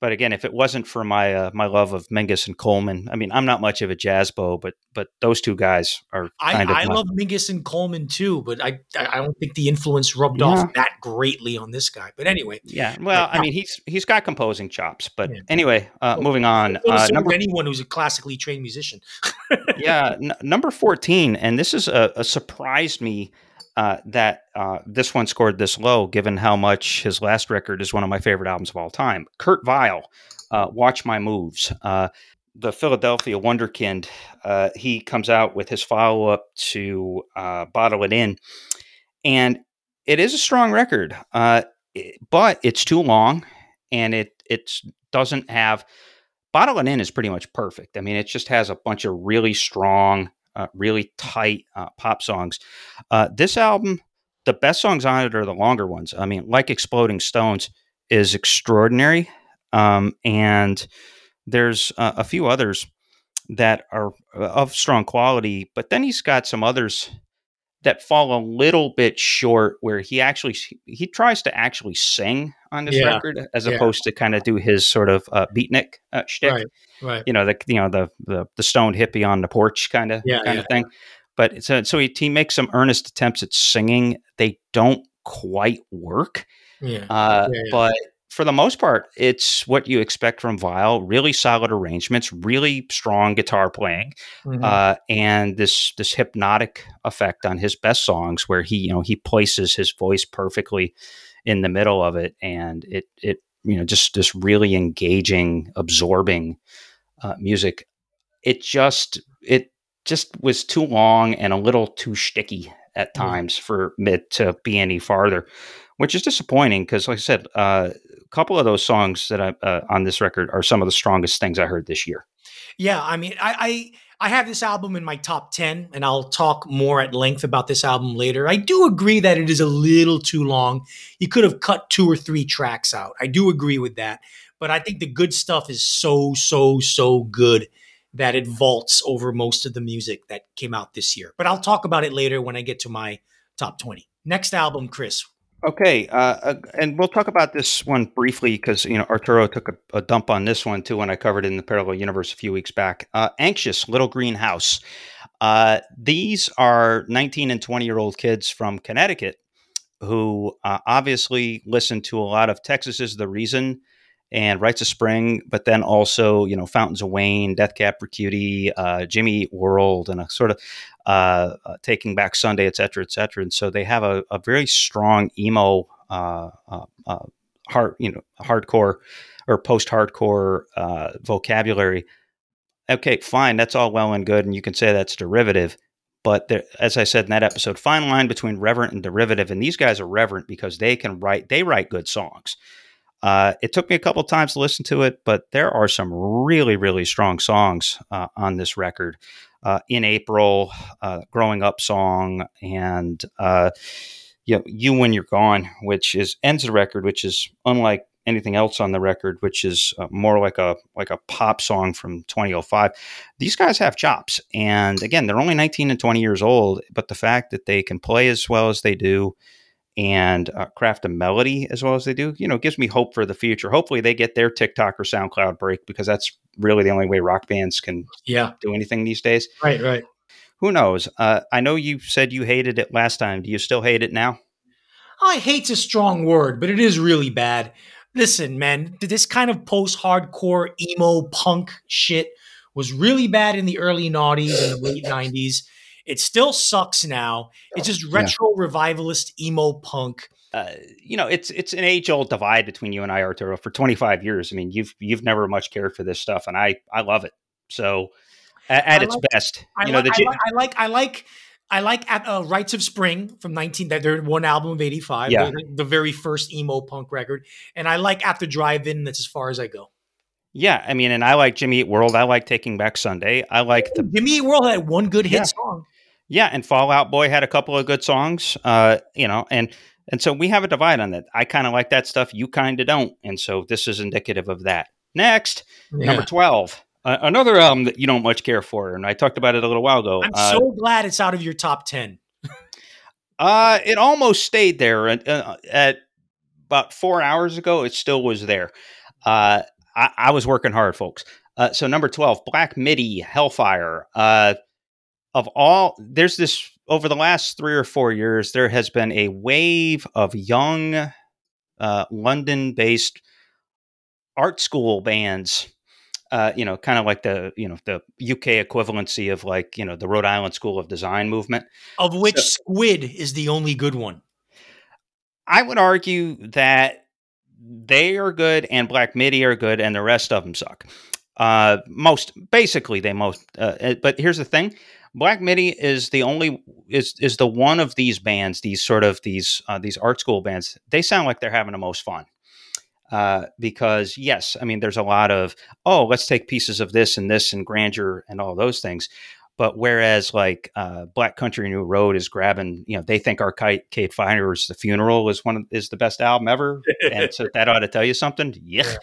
but again, if it wasn't for my uh, my love of Mingus and Coleman, I mean, I'm not much of a jazz bow, but but those two guys are I, I love Mingus and Coleman too, but I I don't think the influence rubbed Yeah. off that greatly on this guy. But anyway, Yeah, well, I Yeah. mean, he's he's got composing chops, but Yeah. anyway, uh, moving on. Uh, number anyone who's a classically trained musician. yeah, n- number 14, and this is a, a surprised me uh, that uh, this one scored this low, given how much his last record is one of my favorite albums of all time. Kurt Vile, uh, Watch My Moves. Uh, the Philadelphia Wonderkind, uh, he comes out with his follow up to uh, Bottle It In, and it is a strong record, but it's too long, and it it doesn't have. Bottle It In is pretty much perfect. I mean, it just has a bunch of really strong, uh, really tight uh, pop songs. Uh, this album, the best songs on it are the longer ones. I mean, like Exploding Stones is extraordinary, um, and there's uh, a few others that are uh, of strong quality, but then he's got some others that fall a little bit short where he actually he tries to actually sing on this yeah. record as yeah. opposed to kind of do his sort of uh, beatnik uh, shtick. Right, right. You know the you know the the, the stoned hippie on the porch kind of yeah, kind of thing. But so so he, he makes some earnest attempts at singing. They don't quite work. Yeah. Uh, but for the most part, it's what you expect from Vile. Really solid arrangements, really strong guitar playing, mm-hmm. uh, and this this hypnotic effect on his best songs, where he you know he places his voice perfectly in the middle of it, and it it you know just this really engaging, absorbing uh, music. It just it just was too long and a little too sticky at times mm-hmm. for it to be any farther which is disappointing because, like I said, uh, a couple of those songs that I uh, on this record are some of the strongest things I heard this year. Yeah, I mean, I, I I have this album in my top ten, and I'll talk more at length about this album later. I do agree that it is a little too long. You could have cut two or three tracks out. I do agree with that, but I think the good stuff is so so so good that it vaults over most of the music that came out this year. But I'll talk about it later when I get to my top twenty. Next album, Chris. Okay, uh, uh, and we'll talk about this one briefly because you know Arturo took a, a, dump on this one too when I covered it in the Parallel Universe a few weeks back. Uh, Anxious, Little Green House. Uh, these are 19 and 20 year old kids from Connecticut who uh, obviously listen to a lot of Texas is the Reason and Rites of Spring, but then also you know Fountains of Wayne, Death Cab for Cutie, uh, Jimmy World, and a sort of uh, uh, Taking Back Sunday, et cetera, et cetera. And so they have a, a very strong emo, uh, uh, uh, hard you know hardcore or post hardcore vocabulary. Okay, fine, that's all well and good, and you can say that's derivative. But there, as I said in that episode, fine line between reverent and derivative, and these guys are reverent because they can write. They write good songs. Uh, it took me a couple times to listen to it, but there are some really, really strong songs uh, on this record. Uh, in April, uh, Growing Up song, and uh, you, know, you When You're Gone, which is ends the record, which is unlike anything else on the record, which is uh, more like a like a pop song from 2005. These guys have chops, and again, they're only 19 and 20 years old, but the fact that they can play as well as they do and uh, craft a melody as well as they do, you know, gives me hope for the future. Hopefully, they get their TikTok or SoundCloud break because that's really the only way rock bands can yeah. do anything these days. Right, right. Who knows? Uh, I know you said you hated it last time. Do you still hate it now? I hate's a strong word, but it is really bad. Listen, man, this kind of post-hardcore emo punk shit was really bad in the early noughties and the late '90s. It still sucks now. It's just retro yeah. revivalist emo punk. Uh, you know, it's it's an age old divide between you and I, Arturo. For 25 years, I mean, you've you've never much cared for this stuff, and I I love it. So, at, at its best, I you know, like, the, I, like, I like I like at uh, Rites of Spring from 19 that their one album of 85, yeah. the, the, very first emo punk record, and I like At the Drive-In. That's as far as I go. Yeah, I mean, and I like Jimmy Eat World. I like Taking Back Sunday. I like the Jimmy Eat World had one good hit yeah. song. Yeah, and Fall Out Boy had a couple of good songs. Uh, you know, and and so we have a divide on that. I kind of like that stuff. You kind of don't, and so this is indicative of that. Next, yeah. number twelve, uh, another album that you don't much care for, and I talked about it a little while ago. I'm uh, so glad it's out of your top ten. uh, it almost stayed there at, uh, at about four hours ago. It still was there. Uh, I, I was working hard, folks. Uh, so number twelve, Black Midi, Hellfire. Uh, of all there's this over the last three or four years there has been a wave of young uh, london-based art school bands uh, you know kind of like the you know the uk equivalency of like you know the rhode island school of design movement. Of which so, squid is the only good one. I would argue that they are good and black midi are good and the rest of them suck. Uh, most basically, they most. Uh, uh, but here's the thing: Black Midi is the only is is the one of these bands, these sort of these uh, these art school bands. They sound like they're having the most fun. Uh, because yes, I mean, there's a lot of oh, let's take pieces of this and this and grandeur and all those things. But whereas like uh, Black Country New Road is grabbing, you know, they think Arcade Fire's The Funeral is one of, is the best album ever, and so that ought to tell you something. Yeah, yeah.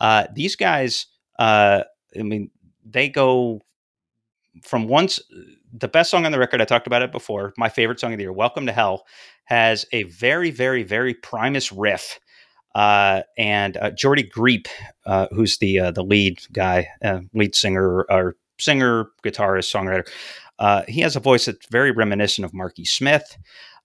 Uh, these guys, uh, I mean, they go from once the best song on the record. I talked about it before. My favorite song of the year, "Welcome to Hell," has a very, very, very Primus riff. Uh, and uh, Geordie Greep, uh, who's the uh, the lead guy, uh, lead singer or singer, guitarist, songwriter. Uh, he has a voice that's very reminiscent of Marky Smith.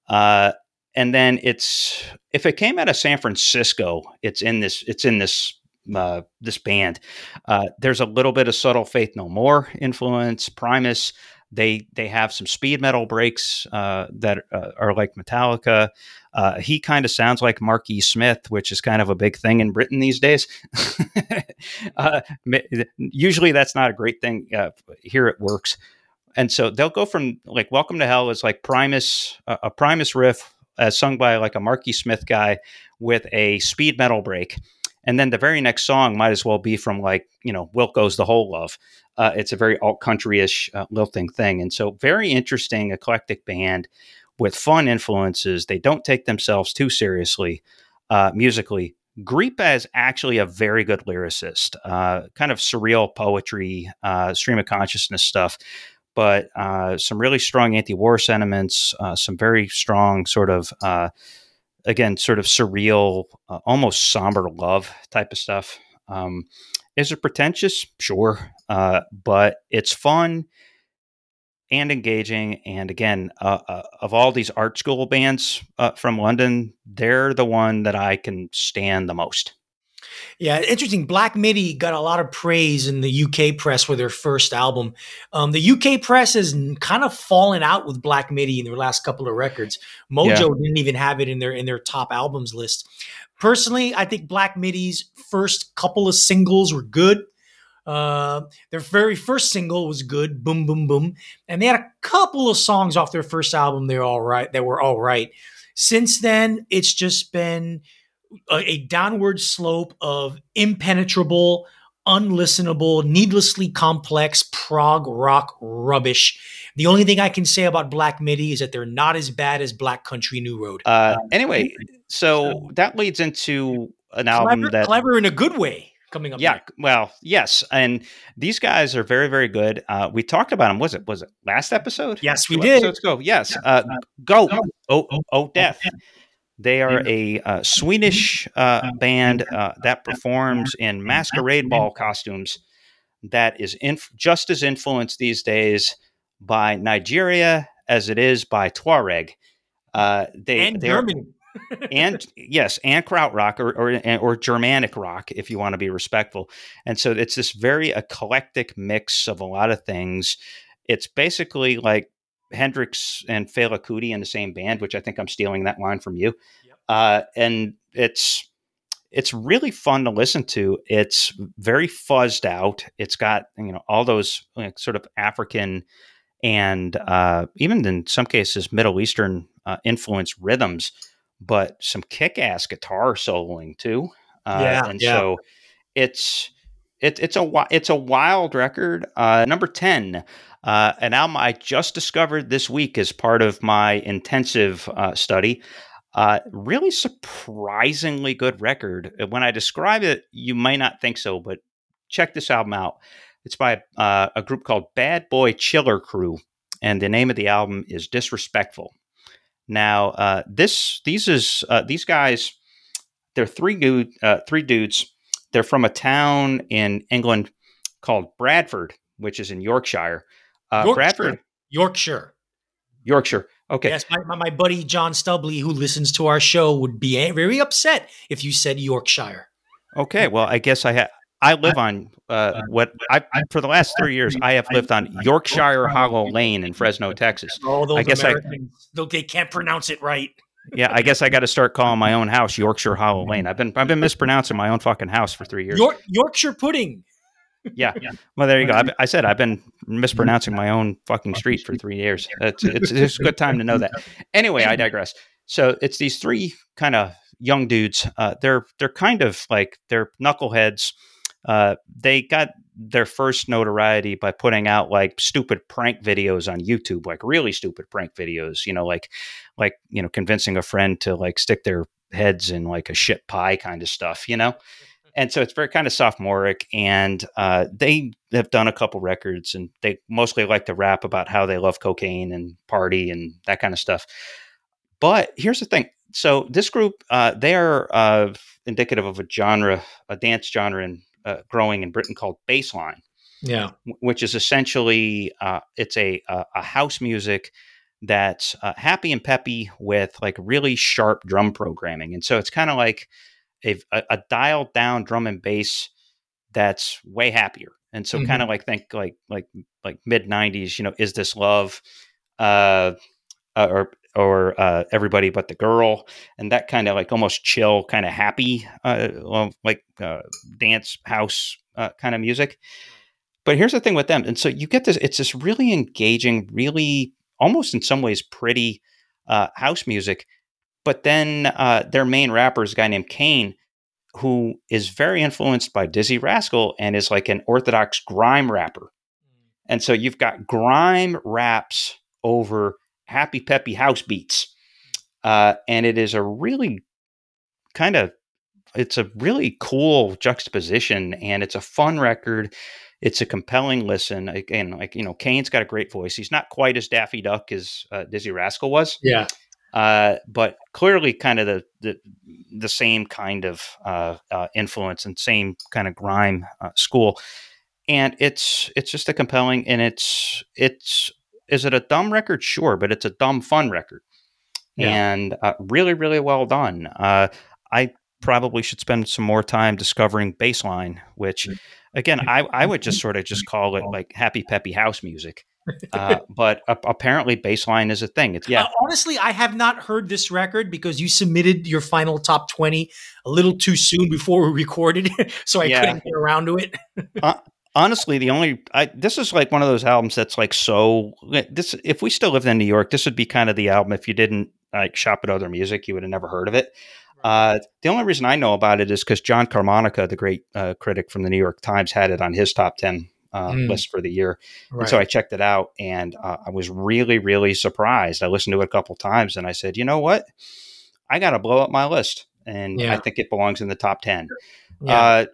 Uh, and then it's if it came out of San Francisco, it's in this it's in this uh, this band. Uh, there's a little bit of subtle Faith No More influence, Primus. They they have some speed metal breaks uh, that uh, are like Metallica. Uh, he kind of sounds like Marky Smith, which is kind of a big thing in Britain these days. uh, usually, that's not a great thing. Here it works, and so they'll go from like "Welcome to Hell" is like Primus, a Primus riff as sung by like a Marky Smith guy with a speed metal break. And then the very next song might as well be from like, you know, Wilco's The Whole Love. Uh, it's a very alt country ish uh, lilting thing. And so, very interesting, eclectic band with fun influences. They don't take themselves too seriously uh, musically. Gripa is actually a very good lyricist, uh, kind of surreal poetry, uh, stream of consciousness stuff, but uh, some really strong anti war sentiments, some very strong sort of, again, sort of surreal, almost somber love type of stuff. Um, is it pretentious? Sure. but it's fun and engaging. And again, uh, uh, of all these art school bands uh, from London, they're the one that I can stand the most. Yeah, interesting. Black Midi got a lot of praise in the UK press with their first album. Um, the UK press has kind of fallen out with Black Midi in their last couple of records. Mojo yeah. didn't even have it in their in their top albums list. Personally, I think Black Midi's first couple of singles were good. Uh, their very first single was good, Boom Boom Boom, and they had a couple of songs off their first album. They're all right. They were all right. Since then, it's just been a, a downward slope of impenetrable, unlistenable, needlessly complex prog rock rubbish. The only thing I can say about Black Midi is that they're not as bad as Black Country New Road. Uh, anyway, so that leads into an album clever, that clever in a good way coming up. Yeah, well, yes, and these guys are very, very good. Uh, we talked about them. Was it was it last episode? Yes, we did. Let's go. Yes, uh, go. Oh, oh, oh, death. They are a uh, Swedish uh, band uh, that performs in masquerade ball costumes. That is inf- just as influenced these days by Nigeria as it is by Tuareg. Uh, they, and Germany. Are, and yes, and krautrock or, or or Germanic rock, if you want to be respectful. And so it's this very eclectic mix of a lot of things. It's basically like Hendrix and Fela Kuti in the same band, which I think I'm stealing that line from you. Yep. Uh, and it's it's really fun to listen to. It's very fuzzed out. It's got you know all those like, sort of African and uh, even in some cases Middle Eastern uh, influenced rhythms but some kick-ass guitar soloing too. Uh, yeah, and yeah. so it's it, it's a it's a wild record. Uh, number ten, uh, an album I just discovered this week as part of my intensive uh, study. Uh, really surprisingly good record. When I describe it, you might not think so, but check this album out. It's by uh, a group called Bad Boy Chiller Crew, and the name of the album is Disrespectful. Now, uh, this these is uh, these guys. They're three dude, uh, three dudes. They're from a town in England called Bradford, which is in Yorkshire. Uh, Yorkshire. Bradford, Yorkshire, Yorkshire. Okay. Yes, my, my buddy John Stubley, who listens to our show, would be very upset if you said Yorkshire. Okay, well, I guess I have. I live on uh, uh, what I for the last three years I have lived on Yorkshire Hollow Lane in Fresno, Texas. All those I guess Americans, I, they can't pronounce it right. Yeah, I guess I got to start calling my own house Yorkshire Hollow Lane. I've been I've been mispronouncing my own fucking house for three years. York, Yorkshire pudding. Yeah. Well, there you go. I, I, said I've been mispronouncing my own fucking street for three years. It's, it's, it's a good time to know that. Anyway, I digress. So it's these three kind of young dudes. Uh, they're they're kind of like they're knuckleheads. Uh, they got their first notoriety by putting out like stupid prank videos on YouTube, like really stupid prank videos. You know, like like you know, convincing a friend to like stick their heads in like a shit pie kind of stuff. You know. And so it's very kind of sophomoric, and uh, they have done a couple records, and they mostly like to rap about how they love cocaine and party and that kind of stuff. But here's the thing: so this group, uh, they are uh, indicative of a genre, a dance genre, in, uh, growing in Britain called bassline. Yeah, which is essentially uh, it's a, a, house music that's uh, happy and peppy with like really sharp drum programming, and so it's kind of like a, a, dialed down drum and bass that's way happier. And so, mm-hmm. kind of like think like like like mid '90s, you know, is this love? Uh, uh, or or uh, everybody but the girl, and that kind of like almost chill, kind of happy, uh, like uh, dance house uh, kind of music. But here's the thing with them, and so you get this. It's this really engaging, really almost in some ways pretty uh, house music. But then uh, their main rapper is a guy named Kane, who is very influenced by Dizzee Rascal and is like an orthodox grime rapper. Mm. And so you've got grime raps over happy peppy house beats. Uh, and it is a really kind of it's a really cool juxtaposition and it's a fun record. It's a compelling listen. Again, like you know, Kane's got a great voice. He's not quite as Daffy Duck as uh, Dizzee Rascal was. Yeah. Uh, but clearly, kind of the the, the same kind of uh, uh influence and same kind of grime uh, school. And it's it's just a compelling and it's it's is it a dumb record? Sure, but it's a dumb fun record, yeah. and uh, really, really well done. Uh, I probably should spend some more time discovering bassline, which, mm. again, I, I would just sort of just call it like happy peppy house music. Uh, but uh, apparently, bassline is a thing. It's yeah. Uh, honestly, I have not heard this record because you submitted your final top twenty a little too soon before we recorded, so I yeah. couldn't get around to it. Uh, honestly the only I, this is like one of those albums that's like so this if we still lived in new york this would be kind of the album if you didn't like shop at other music you would have never heard of it uh, the only reason i know about it is because Jon Caramanica the great uh, critic from the new york times had it on his top 10 uh, mm. list for the year right. and so i checked it out and uh, i was really really surprised i listened to it a couple times and i said you know what i gotta blow up my list and yeah. i think it belongs in the top 10 yeah.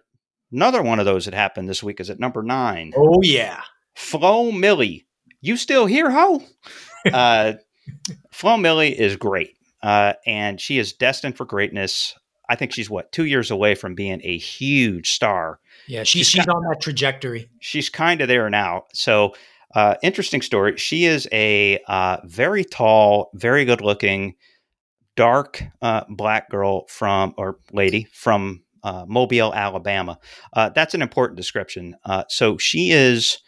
Another one of those that happened this week is at number nine. Oh yeah, Flo Milli. You still here, ho? uh, Flo Milli is great, uh, and she is destined for greatness. I think she's what two years away from being a huge star. Yeah, she's she's, on that trajectory. She's kind of there now. So, uh, interesting story. She is a uh, very tall, very good looking, dark uh, black girl from or lady from uh, Mobile, Alabama. Uh, that's an important description. Uh, so she is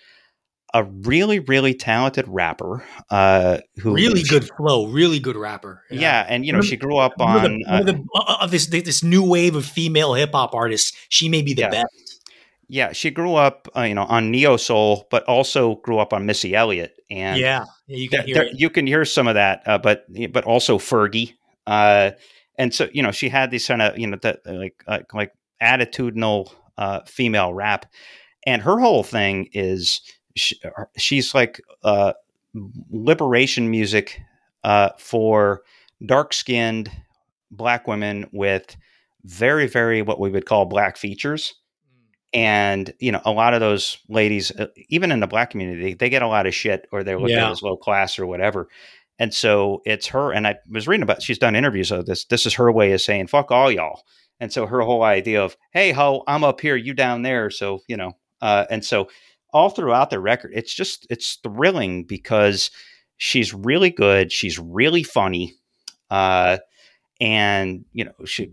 a really, really talented rapper uh, who really good flow, really good rapper. Yeah, yeah and you know she grew up on the, uh, of this this new wave of female hip hop artists. She may be the yeah. best. Yeah, she grew up, uh, you know, on neo soul, but also grew up on Missy Elliott, and yeah, yeah you can hear you can hear some of that, but but also Fergie and so you know she had these kind of you know that like uh, like attitudinal uh, female rap, and her whole thing is she, she's like uh, liberation music uh, for dark skinned black women with very very what we would call black features mm. and you know a lot of those ladies uh, even in the black community they get a lot of shit or they're looked yeah. at as low class or whatever and so it's her, and I was reading about she's done interviews of this. This is her way of saying "fuck all y'all," and so her whole idea of "hey ho, I'm up here, you down there," so you know, uh, and so all throughout the record, it's just it's thrilling because she's really good, she's really funny, uh, and you know she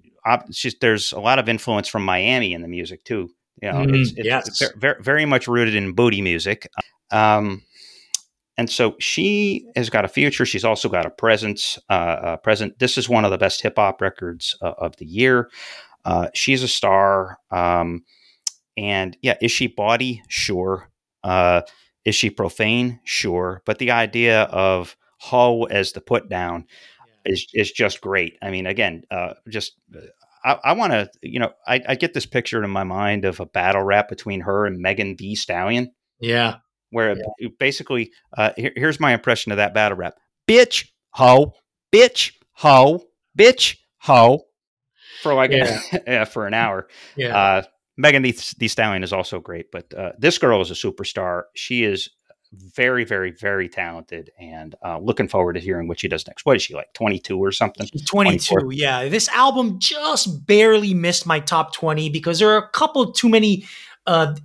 she's there's a lot of influence from Miami in the music too. You know, mm, it's, it's, yes. it's very, very much rooted in booty music. Um, and so she has got a future. She's also got a presence. Uh, uh, present. This is one of the best hip hop records uh, of the year. Uh, she's a star. Um, And yeah, is she bawdy? Sure. Uh, is she profane? Sure. But the idea of Ho as the put down is is just great. I mean, again, uh, just uh, I, I want to, you know, I, I, get this picture in my mind of a battle rap between her and Megan Thee Stallion. Yeah, where yeah. basically, uh, here, here's my impression of that battle rap: bitch, ho, bitch, ho, bitch, ho, for like yeah. yeah for an hour. Yeah. Uh, Megan Thee, Thee Stallion is also great, but uh, this girl is a superstar. She is very, very, very talented, and uh, looking forward to hearing what she does next. What is she like, twenty two or something? Twenty two. Yeah, this album just barely missed my top twenty because there are a couple too many, uh,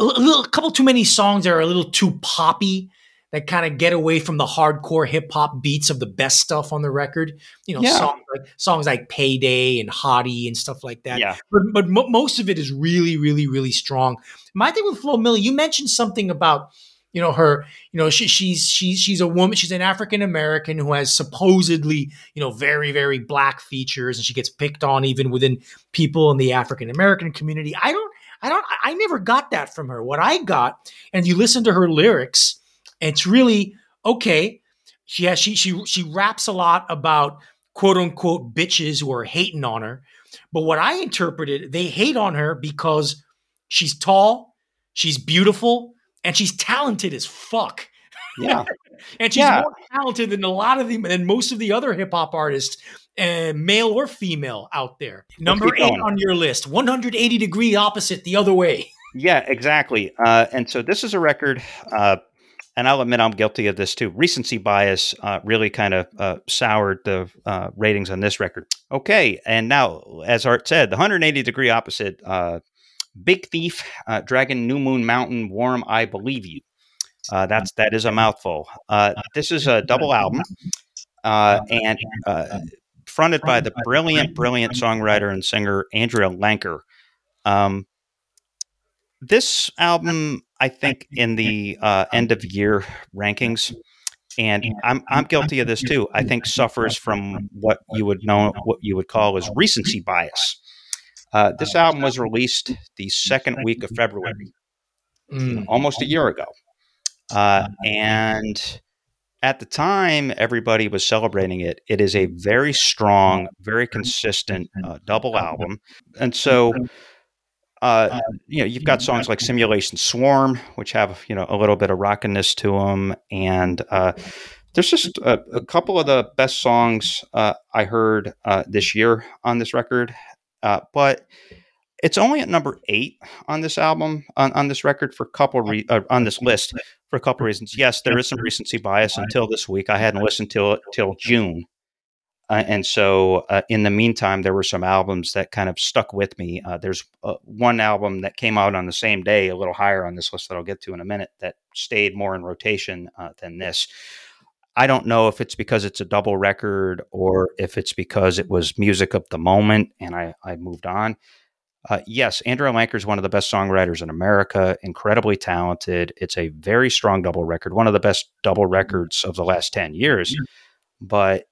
a, little, a couple too many songs that are a little too poppy that kind of get away from the hardcore hip hop beats of the best stuff on the record. You know, yeah. songs like songs like "Payday" and "Hottie" and stuff like that. Yeah. But but most of it is really, really, really strong. My thing with Flo Milli, you mentioned something about you know her you know she, she's she's she's a woman she's an african american who has supposedly you know very very black features and she gets picked on even within people in the african american community i don't i don't i never got that from her what i got and you listen to her lyrics it's really okay she has she she she raps a lot about quote unquote bitches who are hating on her but what i interpreted they hate on her because she's tall she's beautiful and she's talented as fuck. Yeah. and she's yeah. more talented than a lot of the than most of the other hip hop artists, uh, male or female, out there. Number eight on your list, 180 degree opposite the other way. Yeah, exactly. Uh, and so this is a record, uh, and I'll admit I'm guilty of this too. Recency bias uh, really kind of uh, soured the uh, ratings on this record. Okay, and now, as Art said, the 180 degree opposite Big Thief, uh, Dragon, New Moon Mountain, Warm, I Believe You. Uh, that's that is a mouthful. Uh, this is a double album, uh, and uh, fronted by the brilliant, brilliant songwriter and singer Andrea Lenker. Um, this album, I think, in the uh, end of year rankings, and I'm I'm guilty of this too. I think suffers from what you would know what you would call as recency bias. Uh, this album was released the second week of February, mm. almost a year ago. Uh, and at the time, everybody was celebrating it. It is a very strong, very consistent uh, double album. And so, uh, you know, you've got songs like Simulation Swarm, which have, you know, a little bit of rockiness to them. And uh, there's just a, a, couple of the best songs uh, I heard uh, this year on this record. Uh, but it's only at number eight on this album on, on this record for a couple re- uh, on this list for a couple reasons. Yes, there is some recency bias until this week. I hadn't listened till it till June, uh, and so uh, in the meantime, there were some albums that kind of stuck with me. Uh, there's uh, one album that came out on the same day, a little higher on this list that I'll get to in a minute, that stayed more in rotation uh, than this. I don't know if it's because it's a double record or if it's because it was music of the moment and I, I moved on. Uh, yes, Andrea Lenker is one of the best songwriters in America, incredibly talented. It's a very strong double record, one of the best double mm-hmm. records of the last 10 years. Yeah. But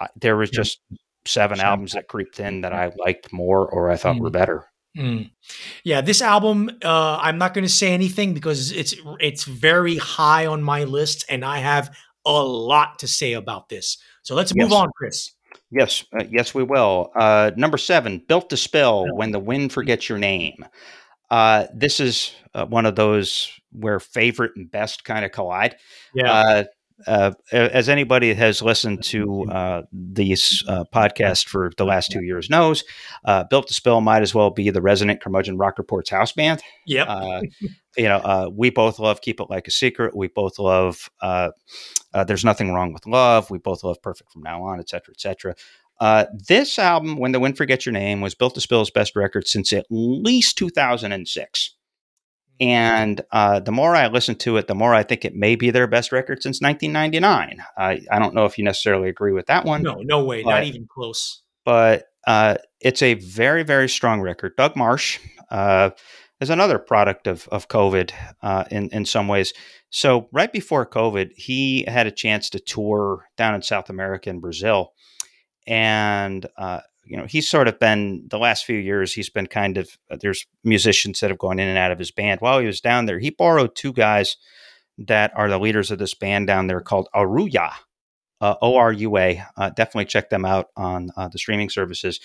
I, there was just seven albums that creeped in that I liked more or I thought mm. were better. Mm. Yeah, this album, uh, I'm not going to say anything because it's it's very high on my list, and I have a lot to say about this. So let's move on, Chris. Yes, uh, yes, we will. Uh, number seven, built to spill when the wind forgets your name. Uh, this is uh, one of those where favorite and best kind of collide. Yeah. Uh, uh, as anybody has listened to uh, these uh, podcasts for the last two years knows, uh, Built to Spill might as well be the resident curmudgeon rock reports house band. Yep. Uh, you know, uh, we both love Keep It Like a Secret. We both love There's Nothing Wrong with Love. We both love Perfect from Now On, etc., etc. this album, When the Wind Forgets Your Name, was Built to Spill's best record since at least 2006. And uh, the more I listen to it, the more I think it may be their best record since 1999. I, I don't know if you necessarily agree with that one. No, no way, but, not even close. But uh, it's a very, very strong record. Doug Martsch is another product of, of COVID uh, in, in some ways. So, right before COVID, he had a chance to tour down in South America and Brazil. And uh, you know, he's sort of been the last few years. He's been kind of uh, there's musicians that have gone in and out of his band. While he was down there, he borrowed two guys that are the leaders of this band down there called Orua, uh, O R U A. Uh, definitely check them out on uh, the streaming services.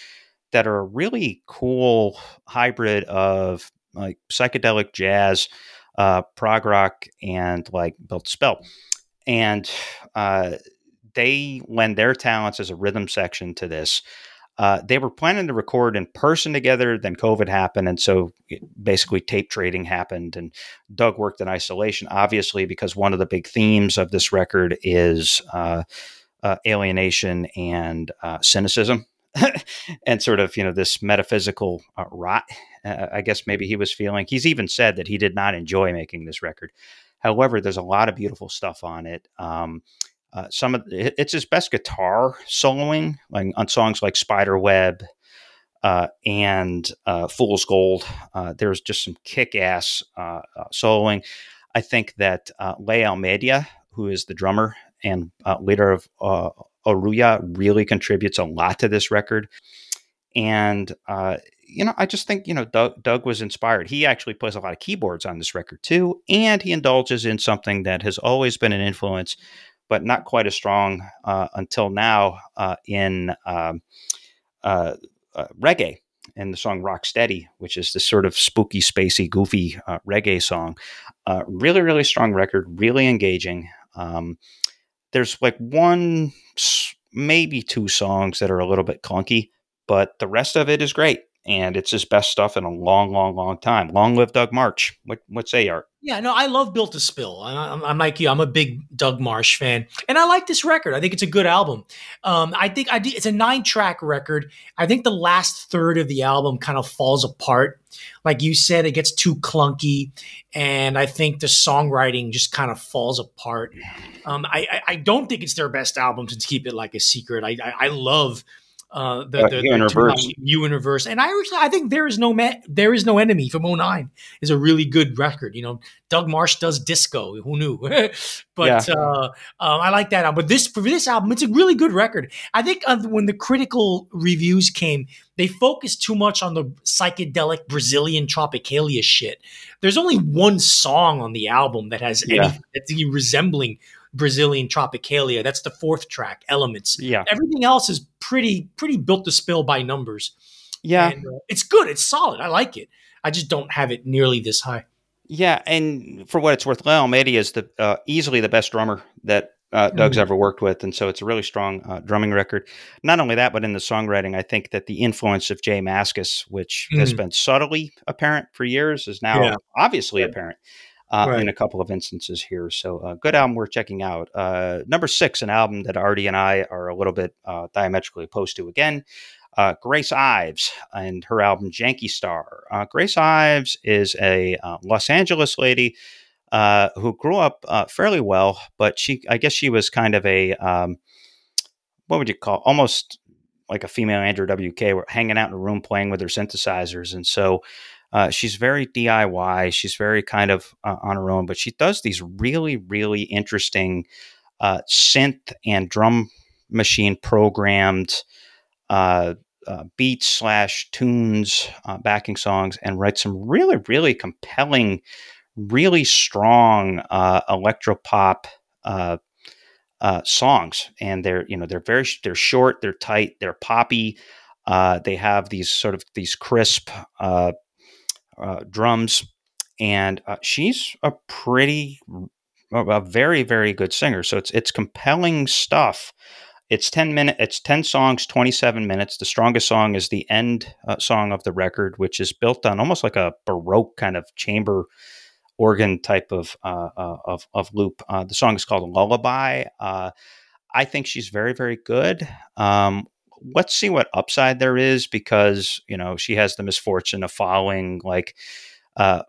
That are a really cool hybrid of like psychedelic jazz, uh, prog rock, and like built spell. And uh, they lend their talents as a rhythm section to this. Uh, they were planning to record in person together. Then COVID happened, and so basically tape trading happened. And Doug worked in isolation, obviously, because one of the big themes of this record is uh, uh, alienation and uh, cynicism, and sort of you know this metaphysical uh, rot. Uh, I guess maybe he was feeling. He's even said that he did not enjoy making this record. However, there's a lot of beautiful stuff on it. Um, uh, some of it's his best guitar soloing, like on songs like Spiderweb uh, and uh, Fool's Gold. Uh, there's just some kick-ass soloing. I think that uh, Le Almeida, who is the drummer and leader of Orua, really contributes a lot to this record. And you know, I just think you know Doug, Doug was inspired. He actually plays a lot of keyboards on this record too, and he indulges in something that has always been an influence but not quite as strong uh, until now uh, in um, uh, uh, reggae and the song Rock Steady, which is this sort of spooky, spacey, goofy uh, reggae song. Uh, really, really strong record, really engaging. Um, there's like one, maybe two songs that are a little bit clunky, but the rest of it is great and it's his best stuff in a long, long, long time. Long live Doug Martsch. What what say Art? Yeah, no, I love Built to Spill. I'm, I'm, like you. I'm a big Doug Martsch fan, and I like this record. I think it's a good album. Um, I think I it's a nine track record. I think the last third of the album kind of falls apart. Like you said, it gets too clunky, and I think the songwriting just kind of falls apart. Um, I, I, I don't think it's their best album to keep it like a secret. I I, I love uh, the, uh, the, you, the you in reverse. And I actually, I think there is no me- there is no enemy from 09 is a really good record. You know, Doug Martsch does disco. Who knew? but yeah. uh, um, I like that album. But this for this album, it's a really good record. I think uh, when the critical reviews came, they focused too much on the psychedelic Brazilian tropicalia shit. There's only one song on the album that has yeah. anything that's resembling Brazilian Tropicalia. That's the fourth track, Elements. Yeah. Everything else is pretty pretty built to spill by numbers. Yeah. And, uh, it's good. It's solid. I like it. I just don't have it nearly this high. Yeah, and for what it's worth, Le Almeida is the uh, easily the best drummer that uh, Doug's mm ever worked with, and so it's a really strong uh, drumming record. Not only that, but in the songwriting, I think that the influence of J Mascis, which mm has been subtly apparent for years, is now yeah. obviously yeah. apparent uh, right. in a couple of instances here. So, uh, good album worth checking out. Uh, number six, an album that Artie and I are a little bit uh, diametrically opposed to again. Uh, Grace Ives and her album Janky Star. Uh, Grace Ives is a Los Angeles lady who grew up fairly well, but she, I guess, she was kind of a um, what would you call almost like a female Andrew WK, hanging out in a room playing with her synthesizers, and so uh, she's very DIY. She's very kind of uh, on her own, but she does these really, really interesting uh, synth and drum machine programmed uh, uh, beats slash tunes, uh, backing songs, and writes some really, really compelling, really strong electropop songs. And they're you know they're very they're short, they're tight, they're poppy. they have these sort of these crisp uh, drums, and uh, she's a pretty, a very very good singer. So it's it's compelling stuff. It's ten minute. It's ten songs, twenty seven minutes. The strongest song is the end uh, song of the record, which is built on almost like a baroque kind of chamber organ type of uh, of, of loop. The song is called Lullaby. I think she's very, very good. Um, let's see what upside there is because you know she has the misfortune of following like uh,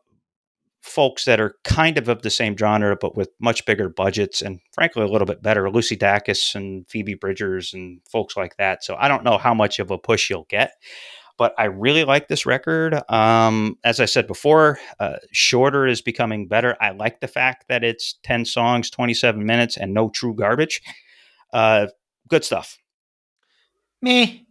folks that are kind of of the same genre but with much bigger budgets and frankly a little bit better. Lucy dacus and phoebe bridgers and folks like that. So i don't know how much of a push you'll get but i really like this record. Um, as i said before uh, shorter is becoming better. I like the fact that it's 10 songs 27 minutes and no true garbage. Uh, good stuff me.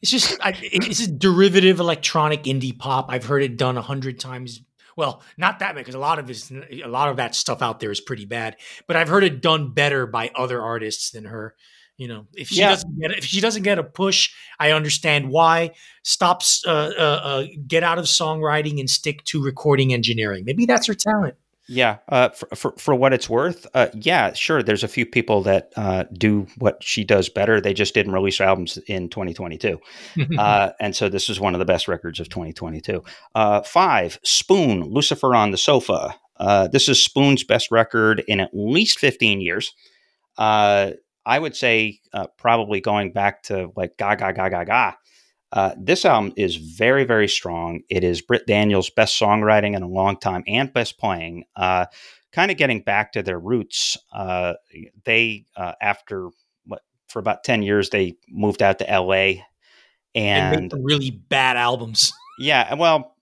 It's just I, it's a derivative electronic indie pop. I've heard it done a hundred times. Well, not that many because a lot of this, a lot of that stuff out there is pretty bad. But I've heard it done better by other artists than her. You know, if she yeah. doesn't get if she doesn't get a push, I understand why. Stops, uh, uh, uh, get out of songwriting and stick to recording engineering. Maybe that's her talent. Yeah, uh, for, for, for what it's worth, uh, yeah, sure. There's a few people that uh, do what she does better. They just didn't release albums in 2022, uh, and so this is one of the best records of 2022. Uh, five, Spoon, Lucifer on the Sofa. Uh, this is Spoon's best record in at least 15 years. I would say probably going back to like Ga Ga Ga Ga Ga. Uh, this album is very, very strong. It is Britt Daniels' best songwriting in a long time and best playing. Uh, kind of getting back to their roots. Uh, they, uh, after what, for about 10 years, they moved out to LA and, and really bad albums. Yeah, well,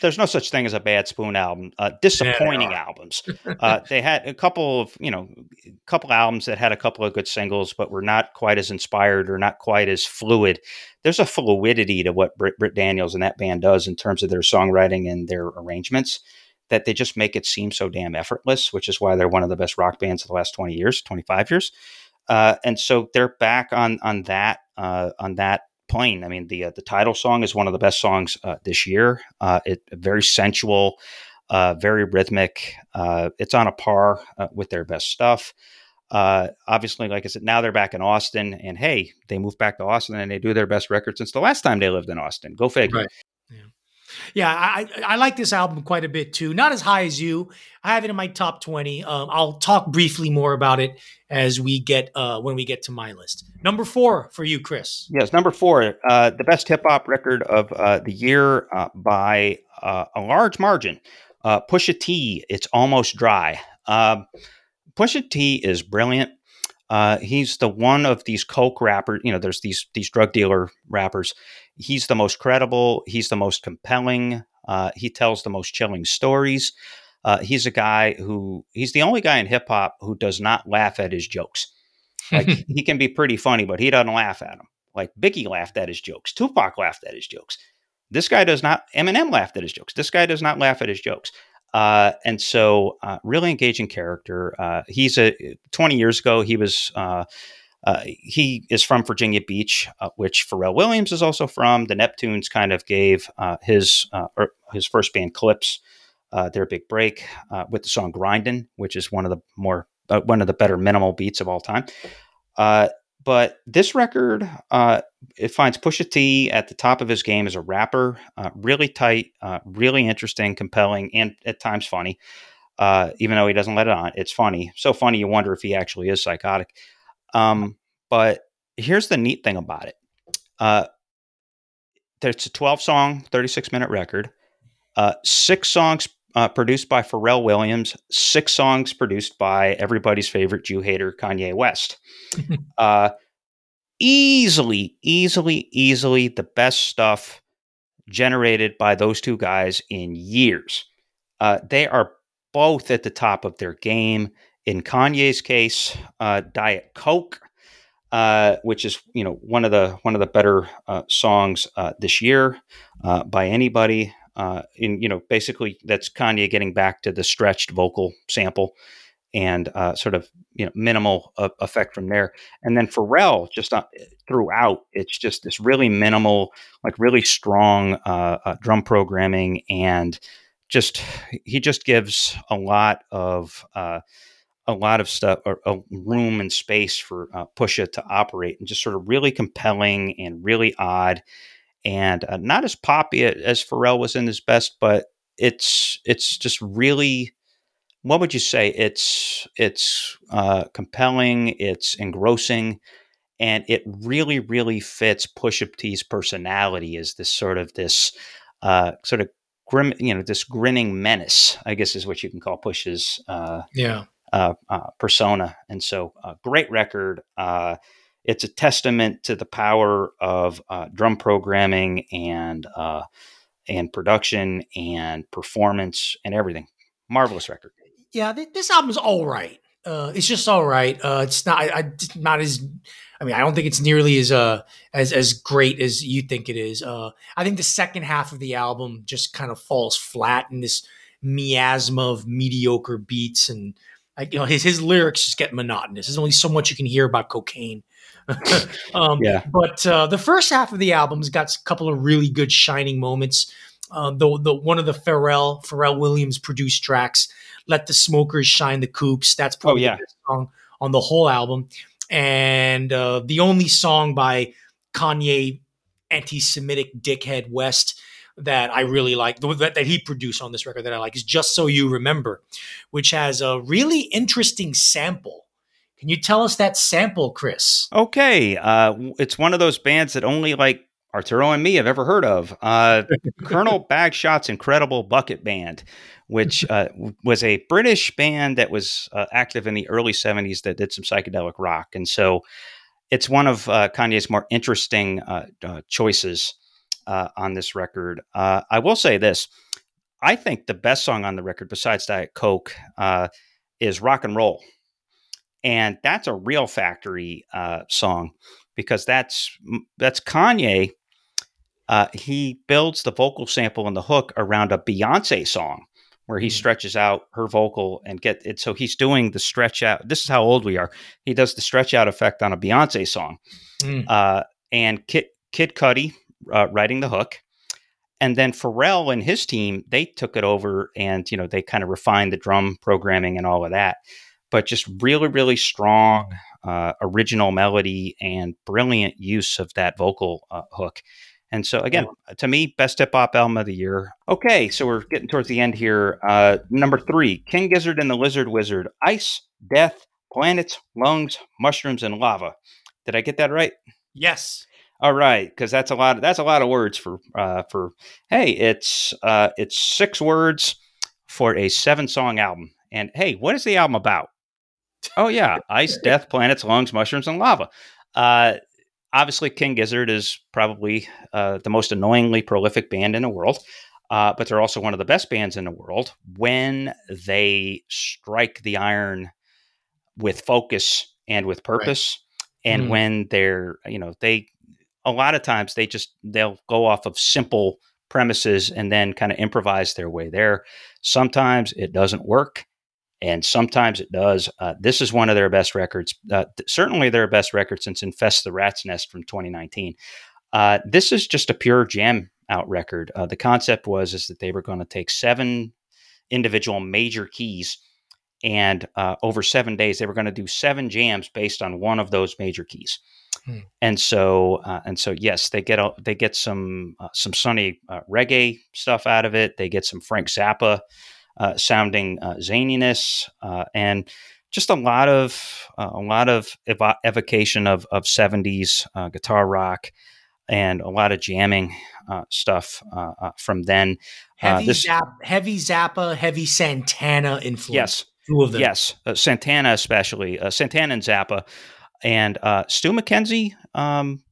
there's no such thing as a bad Spoon album. Uh, disappointing yeah, albums. Uh, they had a couple of, you know, a couple albums that had a couple of good singles, but were not quite as inspired or not quite as fluid. There's a fluidity to what Britt, Britt Daniels and that band does in terms of their songwriting and their arrangements that they just make it seem so damn effortless, which is why they're one of the best rock bands of the last 20 years, 25 years. Uh, and so they're back on on that uh, on that I mean, the uh, the title song is one of the best songs uh, this year. Uh, it very sensual, uh, very rhythmic. Uh, it's on a par with their best stuff. obviously, like I said, now they're back in Austin, and hey, they moved back to Austin and they do their best record since the last time they lived in Austin. Go figure. Right. Yeah, I, I like this album quite a bit too. Not as high as you. I have it in my top twenty. Um, I'll talk briefly more about it as we get uh, when we get to my list. Number four for you, Chris. Yes, number four, uh, the best hip hop record of uh, the year uh, by uh, a large margin. Uh, Pusha T, it's almost dry. Um, Pusha T is brilliant. Uh, he's the one of these coke rappers. You know, there's these these drug dealer rappers He's the most credible. He's the most compelling. Uh, he tells the most chilling stories. Uh, he's a guy who he's the only guy in hip hop who does not laugh at his jokes. Like he can be pretty funny, but he doesn't laugh at them. Like Biggie laughed at his jokes. Tupac laughed at his jokes. This guy does not. Eminem laughed at his jokes. This guy does not laugh at his jokes. Uh, and so, uh, really engaging character. Uh, he's a 20 years ago. He was uh, he is from Virginia Beach, uh, which Pharrell Williams is also from. The Neptunes kind of gave uh, his uh, er, his first band Clipse uh, their big break uh, with the song "Grindin'," which is one of the more one of the better minimal beats of all time. but this record, it finds Pusha T at the top of his game as a rapper. really tight, really interesting, compelling, and at times funny. even though he doesn't let it on, it's funny. So funny you wonder if he actually is psychotic. Um, but here's the neat thing about it. Uh, there's a 12 song, 36 minute record. Uh, six songs uh, produced by Pharrell Williams, six songs produced by everybody's favorite Jew hater, Kanye West. uh, easily, easily, easily the best stuff generated by those two guys in years. Uh, they are both at the top of their game. In Kanye's case, uh, Diet Coke, uh, which is you know one of the one of the better uh, songs uh, this year uh, by anybody. Uh, in you know basically that's Kanye getting back to the stretched vocal sample and sort of you know minimal effect from there. And then Pharrell just throughout, it's just this really minimal, like really strong drum programming and just he just gives a lot of a lot of stuff, a room and space for uh, Pusha to operate, and just sort of really compelling and really odd, and uh, not as poppy as Pharrell was in his best, but it's it's just really, what would you say? It's it's uh, compelling, it's engrossing, and it really really fits Pusha T's personality as this sort of this uh, sort of grim, you know, this grinning menace, I guess is what you can call Pusha's. Uh, yeah uh, uh, persona. And so, uh, great record. Uh, it's a testament to the power of uh, drum programming and uh, and production and performance and everything. Marvelous record. Yeah, th- this album's all right. it's just all right. it's not I, not as I mean, I don't think it's nearly as uh as as great as you think it is. Uh, I think the second half of the album just kind of falls flat in this miasma of mediocre beats and like you know his his lyrics just get monotonous. There's only so much you can hear about cocaine. um, yeah. But uh, the first half of the album's got a couple of really good shining moments. Uh, the the one of the Pharrell Pharrell Williams produced tracks, "Let the Smokers Shine the Coops." That's probably oh, yeah. the best song on the whole album and uh, the only song by Kanye anti-Semitic dickhead West that I really like that, that he produced on this record that I like is "Just So You Remember," which has a really interesting sample. Can you tell us that sample, Chris? Okay, uh, it's one of those bands that only like Arturo and me have ever heard of. Uh, Colonel Bagshot's incredible Bucket Band which uh, was a British band that was uh, active in the early 70s that did some psychedelic rock. And so it's one of uh, Kanye's more interesting uh, uh, choices uh, on this record. I will say this I think the best song on the record, besides Diet Coke, is Rock and Roll. And that's a real factory song because that's that's Kanye. he builds the vocal sample and the hook around a Beyonce song where he mm. stretches out her vocal and get it. So he's doing the stretch out. This is how old we are. He does the stretch out effect on a Beyonce song. Mm. Uh, and Kid, Kid Cudi uh, writing the hook. And then Pharrell and his team, they took it over and, you know, they kind of refined the drum programming and all of that. But just really, really strong uh, original melody and brilliant use of that vocal uh, hook. And so, again, to me, best hip hop album of the year. Okay, so we're getting towards the end here. Uh, number three King Gizzard and the Lizard Wizard Ice, Death, Planets, Lungs, Mushrooms, and Lava. Did I get that right? Yes. All right, because that's a lot. Of, that's a lot of words for uh, for. Hey, it's uh, it's six words for a seven song album. And hey, what is the album about? Oh yeah, ice, death, planets, lungs, mushrooms, and lava. Uh, obviously, King Gizzard is probably uh, the most annoyingly prolific band in the world, uh, but they're also one of the best bands in the world when they strike the iron with focus and with purpose. Right. And mm. when they're, you know, they, a lot of times they just, they'll go off of simple premises and then kind of improvise their way there. Sometimes it doesn't work and sometimes it does. Uh, this is one of their best records. Uh, th- certainly their best record since Infest the Rat's Nest from 2019. Uh, this is just a pure jam out record. Uh, the concept was is that they were going to take seven individual major keys, and uh, over seven days they were going to do seven jams based on one of those major keys. Hmm. And so, uh, and so, yes, they get a, they get some some sunny reggae stuff out of it. They get some Frank Zappa uh, sounding uh, zaniness uh, and just a lot of uh, a lot of ev- evocation of of 70s uh, guitar rock and a lot of jamming stuff from then. Heavy, this, heavy Zappa, heavy Santana influence. Yes, two of them. Yes, Santana especially. Santana and Zappa, and Stu Mackenzie um,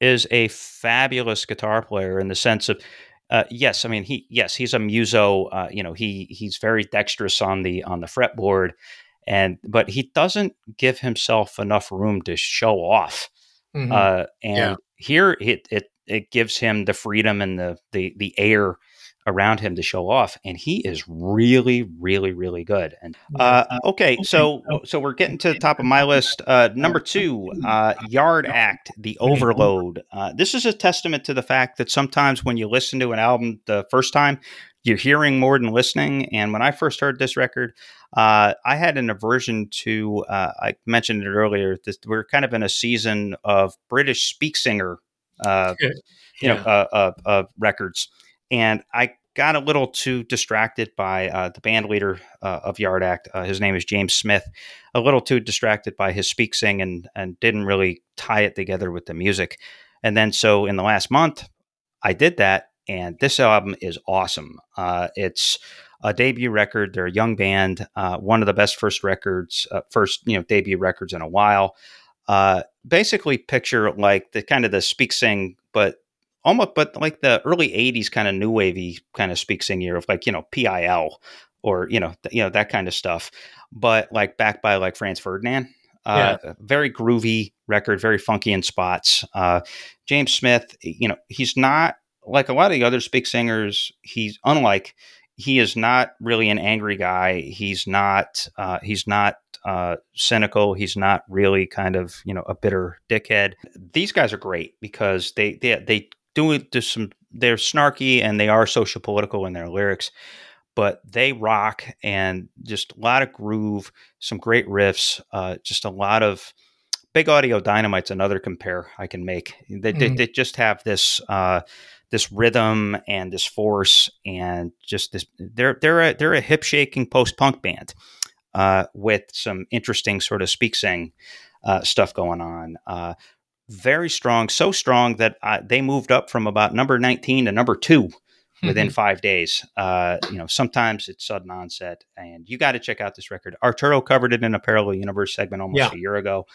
is a fabulous guitar player in the sense of uh, yes, I mean he. Yes, he's a muso. Uh, you know, he he's very dexterous on the on the fretboard, and but he doesn't give himself enough room to show off. Mm-hmm. Uh, and yeah. here it, it it gives him the freedom and the the the air around him to show off, and he is really, really, really good. And uh, okay, so so we're getting to the top of my list. Uh, number two, uh, Yard Act, The Overload. Uh, this is a testament to the fact that sometimes when you listen to an album the first time, you're hearing more than listening. And when I first heard this record, uh, I had an aversion to. Uh, I mentioned it earlier. This, we're kind of in a season of British speak singer. Uh, you know, uh, uh, records and I got a little too distracted by uh, the band leader uh, of Yard Act. Uh, his name is James Smith. A little too distracted by his speak sing and and didn't really tie it together with the music. And then so in the last month, I did that, and this album is awesome. Uh, it's a debut record. They're a young band, uh, one of the best first records, uh, first you know debut records in a while. basically, picture like the kind of the speak sing, but almost but like the early 80s kind of new wavy kind of speak sing year of like you know pil or you know th- you know that kind of stuff but like backed by like franz ferdinand Uh, Very groovy record, very funky in spots. Uh, James Smith, you know, he's not like a lot of the other speak singers. He's unlike he is not really an angry guy. He's not. Uh, he's not uh, cynical. He's not really kind of you know a bitter dickhead. These guys are great because they they they do it to some. They're snarky and they are social political in their lyrics, but they rock and just a lot of groove, some great riffs, uh, just a lot of big audio dynamite's another compare I can make. They, mm-hmm. they, they, just have this uh, this rhythm and this force and just this. They're they're a they're a hip shaking post punk band uh, with some interesting sort of speak sing uh, stuff going on. Uh, very strong, so strong that uh, they moved up from about number nineteen to number two within mm-hmm. five days. Uh, you know, sometimes it's sudden onset, and you got to check out this record. Arturo covered it in a parallel universe segment almost yeah. a year ago.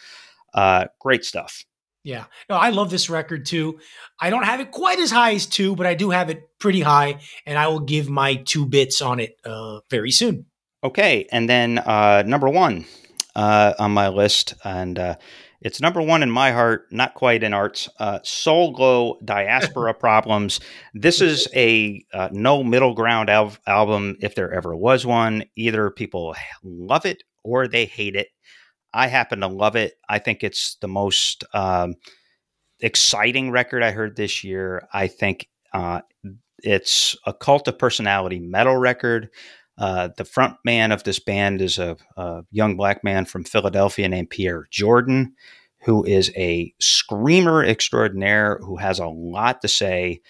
Uh, great stuff. Yeah, no, I love this record too. I don't have it quite as high as two, but I do have it pretty high, and I will give my two bits on it uh, very soon. Okay, and then uh, number one uh, on my list, and uh, it's number one in my heart, not quite in arts. Uh, Soul Glo Diaspora Problems. This is a uh, no middle ground al- album, if there ever was one. Either people love it or they hate it. I happen to love it. I think it's the most um, exciting record I heard this year. I think uh, it's a cult of personality metal record. Uh, the front man of this band is a, a, young black man from Philadelphia named Pierce Jordan, who is a screamer extraordinaire who has a lot to say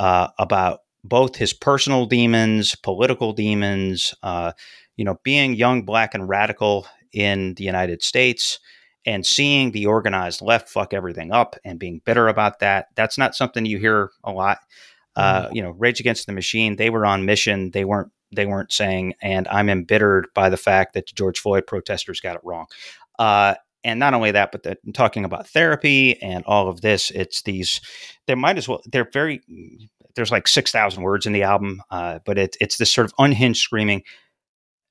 uh, about both his personal demons, political demons, uh, you know, being young, black, and radical in the United States and seeing the organized left fuck everything up and being bitter about that. That's not something you hear a lot. Uh, you know, Rage Against the Machine, they were on mission. They weren't they weren't saying, and I'm embittered by the fact that the George Floyd protesters got it wrong. Uh, and not only that, but the, talking about therapy and all of this, it's these. They might as well. They're very. There's like six thousand words in the album, uh, but it's it's this sort of unhinged screaming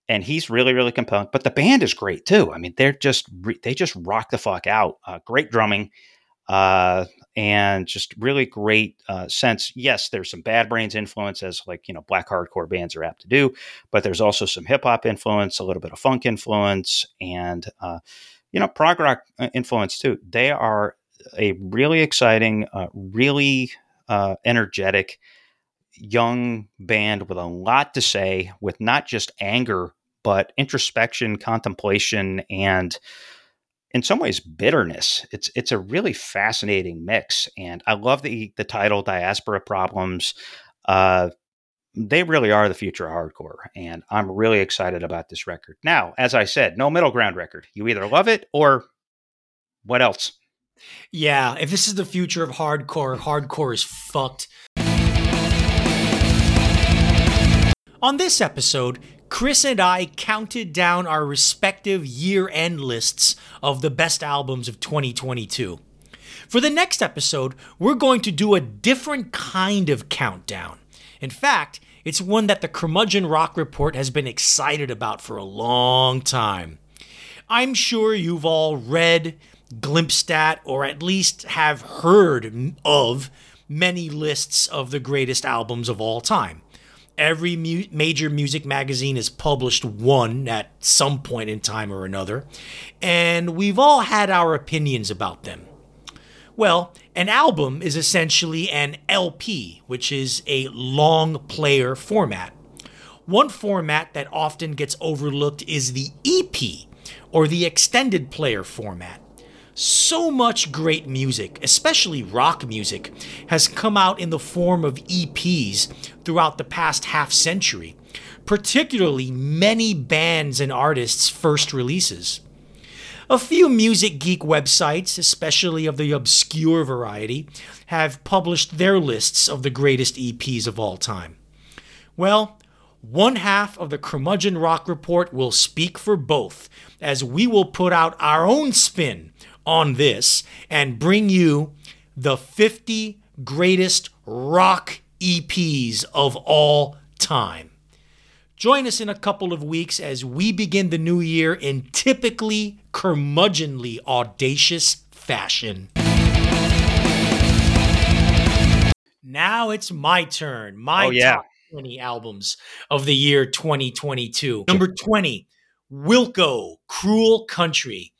and he's really really compelling but the band is great too i mean they're just they just rock the fuck out uh, great drumming uh, and just really great uh, sense. Yes there's some bad brains influence as like you know black hardcore bands are apt to do but there's also some hip-hop influence a little bit of funk influence and uh, you know prog rock uh, influence too. They are a really exciting uh, really energetic young band with a lot to say, with not just anger but introspection, contemplation, and in some ways bitterness. It's it's a really fascinating mix, and I love the the title "Diaspora Problems." Uh, they really are the future of hardcore, and I'm really excited about this record. Now, as I said, no middle ground record. You either love it or what else? Yeah, if this is the future of hardcore, hardcore is fucked. On this episode, Chris and I counted down our respective year end lists of the best albums of 2022. For the next episode, we're going to do a different kind of countdown. In fact, it's one that the Curmudgeon Rock Report has been excited about for a long time. I'm sure you've all read, glimpsed at, or at least have heard of many lists of the greatest albums of all time. Every mu- major music magazine has published one at some point in time or another, and we've all had our opinions about them. Well, an album is essentially an LP, which is a long player format. One format that often gets overlooked is the EP, or the extended player format so much great music, especially rock music, has come out in the form of EPs throughout the past half century, particularly many bands and artists' first releases. A few music geek websites, especially of the obscure variety, have published their lists of the greatest EPs of all time. Well, one half of the Curmudgeon Rock Report will speak for both, as we will put out our own spin on this and bring you the 50 greatest rock EPs of all time. Join us in a couple of weeks as we begin the new year in typically curmudgeonly audacious fashion. Now it's my turn. My Oh, yeah. top 20 albums of the year 2022. Number 20, Wilco, Cruel Country.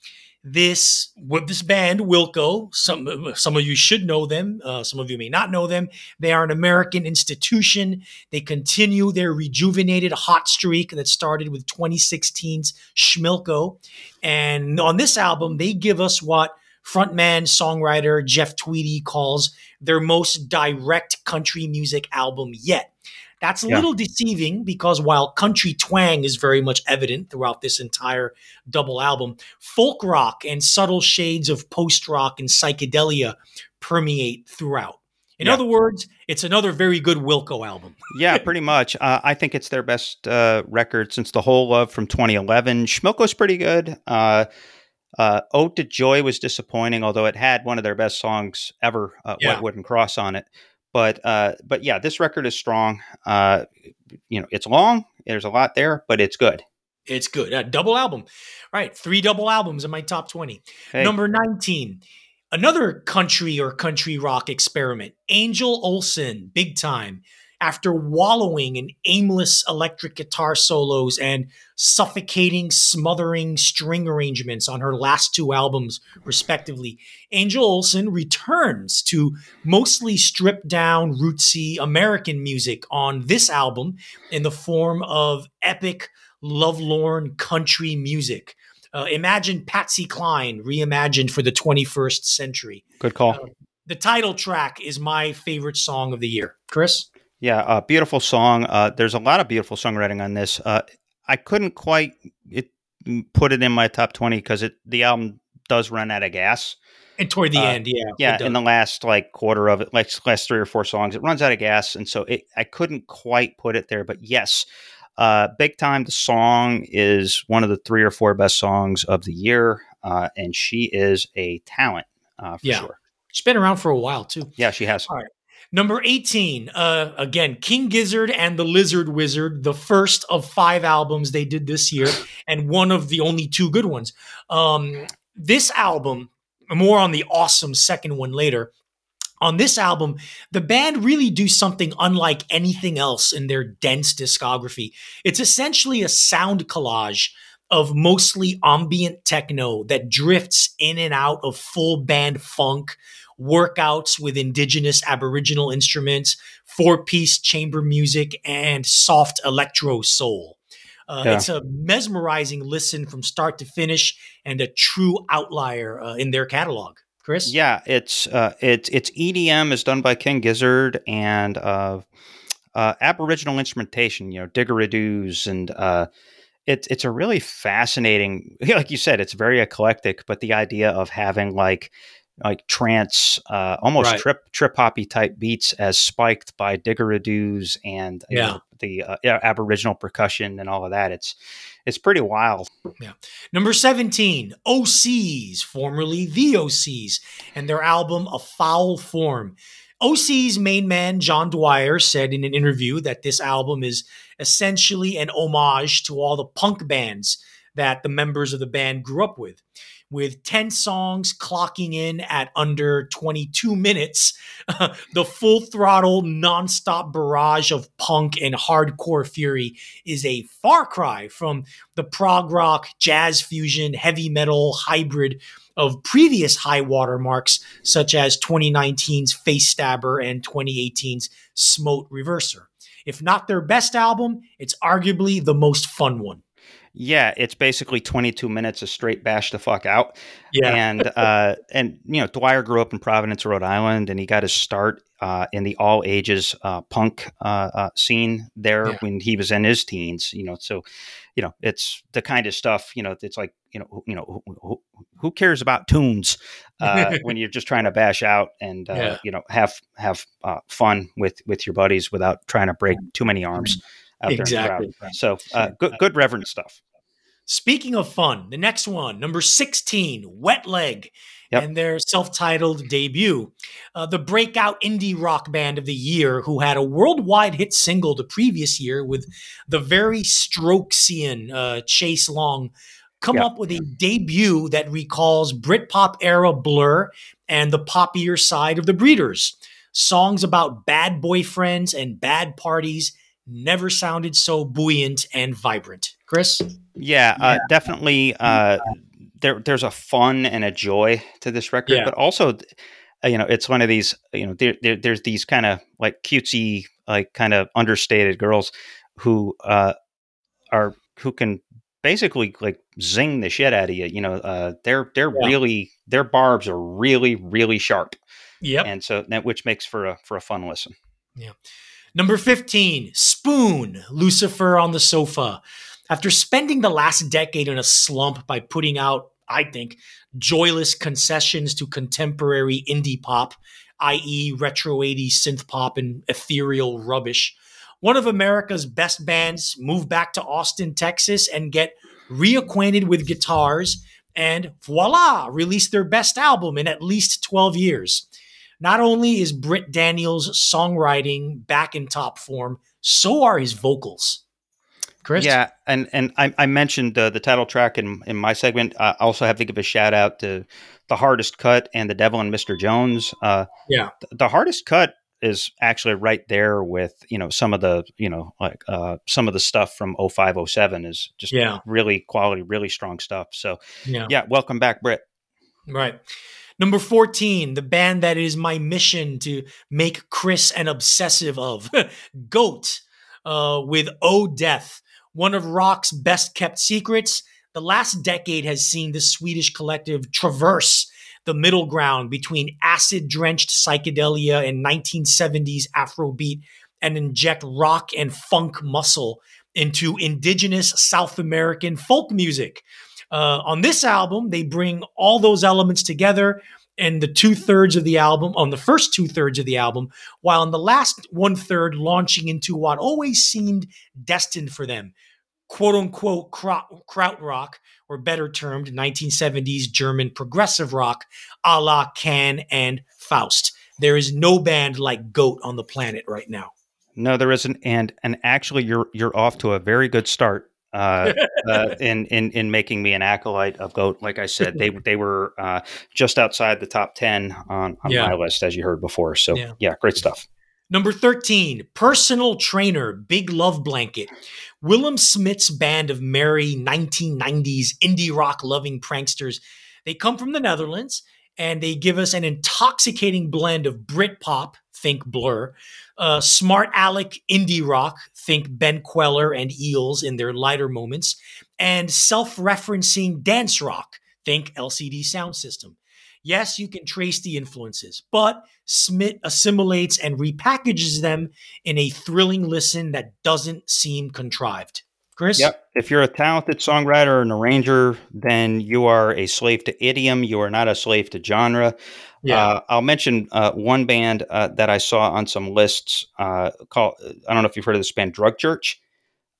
This this band Wilco, some some of you should know them, uh, some of you may not know them. They are an American institution. They continue their rejuvenated hot streak that started with 2016's Schmilko, and on this album, they give us what frontman songwriter Jeff Tweedy calls their most direct country music album yet. That's a Yeah. little deceiving because while country twang is very much evident throughout this entire double album, folk rock and subtle shades of post rock and psychedelia permeate throughout. In Yeah. other words, it's another very good Wilco album. yeah, pretty much. Uh, I think it's their best uh, record since the whole love from 2011. Schmilko's pretty good. Uh, uh, Ode to Joy was disappointing, although it had one of their best songs ever, uh, Yeah. White Wooden Cross, on it. But uh, but yeah, this record is strong. Uh, you know, it's long. There's a lot there, but it's good. It's good. A double album. Right. Three double albums in my top 20. Hey, Number 19, another country or country rock experiment. Angel Olsen, big time. After wallowing in aimless electric guitar solos and suffocating, smothering string arrangements on her last two albums, respectively, Angel Olsen returns to mostly stripped down, rootsy American music on this album in the form of epic, lovelorn country music. Uh, imagine Patsy Cline reimagined for the 21st century. good call. uh, The title track is my favorite song of the year. Chris? Yeah, uh, beautiful song. Uh, there's a lot of beautiful songwriting on this. Uh, I couldn't quite it, put it in my top 20 because it the album does run out of gas. And toward the Uh, end, yeah. Yeah, in the last like quarter of it, like last three or four songs, it runs out of gas, and so it, I couldn't quite put it there. But yes, uh, big time. The song is one of the three or four best songs of the year, uh, and she is a talent uh, for Yeah. sure. She's been around for a while, too. Yeah, she has. All right. Number 18, uh, again, King Gizzard and the Lizard Wizard, the first of five albums they did this year, and one of the only two good ones. Um, this album, more on the awesome second one later. On this album, the band really do something unlike anything else in their dense discography. It's essentially a sound collage of mostly ambient techno that drifts in and out of full band funk, workouts with indigenous Aboriginal instruments, four piece chamber music, and soft electro soul. Uh, Yeah. It's a mesmerizing listen from start to finish and a true outlier uh, in their catalog. Chris? Yeah, it's uh, it's it's EDM is done by King Gizzard and uh, uh, Aboriginal instrumentation. You know, didgeridoos and uh, it's it's a really fascinating. Like you said, it's very eclectic. But the idea of having like like trance, uh, almost Right. trip trip hoppy type beats as spiked by didgeridoos and you Yeah. know, the uh, Aboriginal percussion and all of that. It's it's pretty wild. Yeah. Number 17, Osees, formerly the OCs, and their album A Foul Form. Osees' main man, John Dwyer, said in an interview that this album is essentially an homage to all the punk bands that the members of the band grew up with. With 10 songs clocking in at under 22 minutes, the full throttle, nonstop barrage of punk and hardcore fury is a far cry from the prog rock, jazz fusion, heavy metal hybrid of previous high water marks, such as 2019's Face Stabber and 2018's Smote Reverser. If not their best album, it's arguably the most fun one. Yeah, it's basically 22 minutes of straight bash the fuck out. Yeah, and uh, and you know Dwyer grew up in Providence, Rhode Island, and he got his start uh, in the all ages uh, punk uh, uh, scene there Yeah. when he was in his teens. You know, so you know it's the kind of stuff. You know, it's like you know, who- you know, who, who, cares about tunes uh, when you're just trying to bash out and uh, Yeah. you know have have uh, fun with with your buddies without trying to break too many arms. Out there in the crowd. Exactly. So uh, good good reverend stuff. Speaking of fun, the next one, number 16, Wet Leg, Yep. and their self titled debut. Uh, the breakout indie rock band of the year, who had a worldwide hit single the previous year with the very Strokesian uh, Chaise Longue, come Yep. up with a debut that recalls Britpop era Blur and the poppier side of the Breeders. Songs about bad boyfriends and bad parties never sounded so buoyant and vibrant. Chris? Yeah, uh, definitely. Uh, there, there's a fun and a joy to this record, Yeah. but also, uh, you know, it's one of these. You know, there, there, there's these kind of like cutesy, like kind of understated girls who uh, are who can basically like zing the shit out of you. You know, uh, they're they're Yeah. really their barbs are really really sharp, Yeah, and so that which makes for a for a fun listen. Number 15, Spoon, Lucifer on the Sofa. After spending the last decade in a slump by putting out, I think, joyless concessions to contemporary indie pop, i.e., retro 80s synth pop and ethereal rubbish, one of America's best bands moved back to Austin, Texas, and get reacquainted with guitars, and voila, released their best album in at least 12 years. Not only is Britt Daniels' songwriting back in top form, so are his vocals. Chris? Yeah, and and I, I mentioned uh, the title track in in my segment. I also have to give a shout out to the hardest cut and the Devil and Mister Jones. Uh, Yeah. th- the hardest cut is actually right there with you know some of the you know like uh, some of the stuff from 0507 is just Yeah. really quality, really strong stuff. So Yeah. yeah, welcome back, Britt. Right. Number 14, the band that is my mission to make Chris an obsessive of Goat uh, with O Death, one of rock's best kept secrets. The last decade has seen the Swedish collective traverse the middle ground between acid drenched psychedelia and 1970s Afrobeat and inject rock and funk muscle into indigenous South American folk music. Uh, on this album, they bring all those elements together and the two thirds of the album, on the first two thirds of the album, while in the last one third, launching into what always seemed destined for them quote unquote kraut, krautrock, or better termed 1970s German progressive rock, a la Can and Faust. There is no band like Goat on the planet right now. No, there isn't, and and actually, you're you're off to a very good start. Uh, uh, in in in making me an acolyte of goat, like I said, they they were uh, just outside the top ten on, on Yeah. my list, as you heard before. So Yeah. yeah, great stuff. Number 13, Personal Trainer, Big Love Blanket. Willem Smith's band of merry 1990s indie rock loving pranksters. They come from the Netherlands and they give us an intoxicating blend of Britpop, think Blur, uh, smart Alec indie rock, think Ben Kweller and Eels in their lighter moments, and self referencing dance rock, think LCD Soundsystem. Yes, you can trace the influences, but Smith assimilates and repackages them in a thrilling listen that doesn't seem contrived. Chris? Yep. If you're a talented songwriter or an arranger, then you are a slave to idiom. You are not a slave to genre. Yeah. Uh, I'll mention uh, one band uh, that I saw on some lists. Uh, called I don't know if you've heard of this band, Drug Church.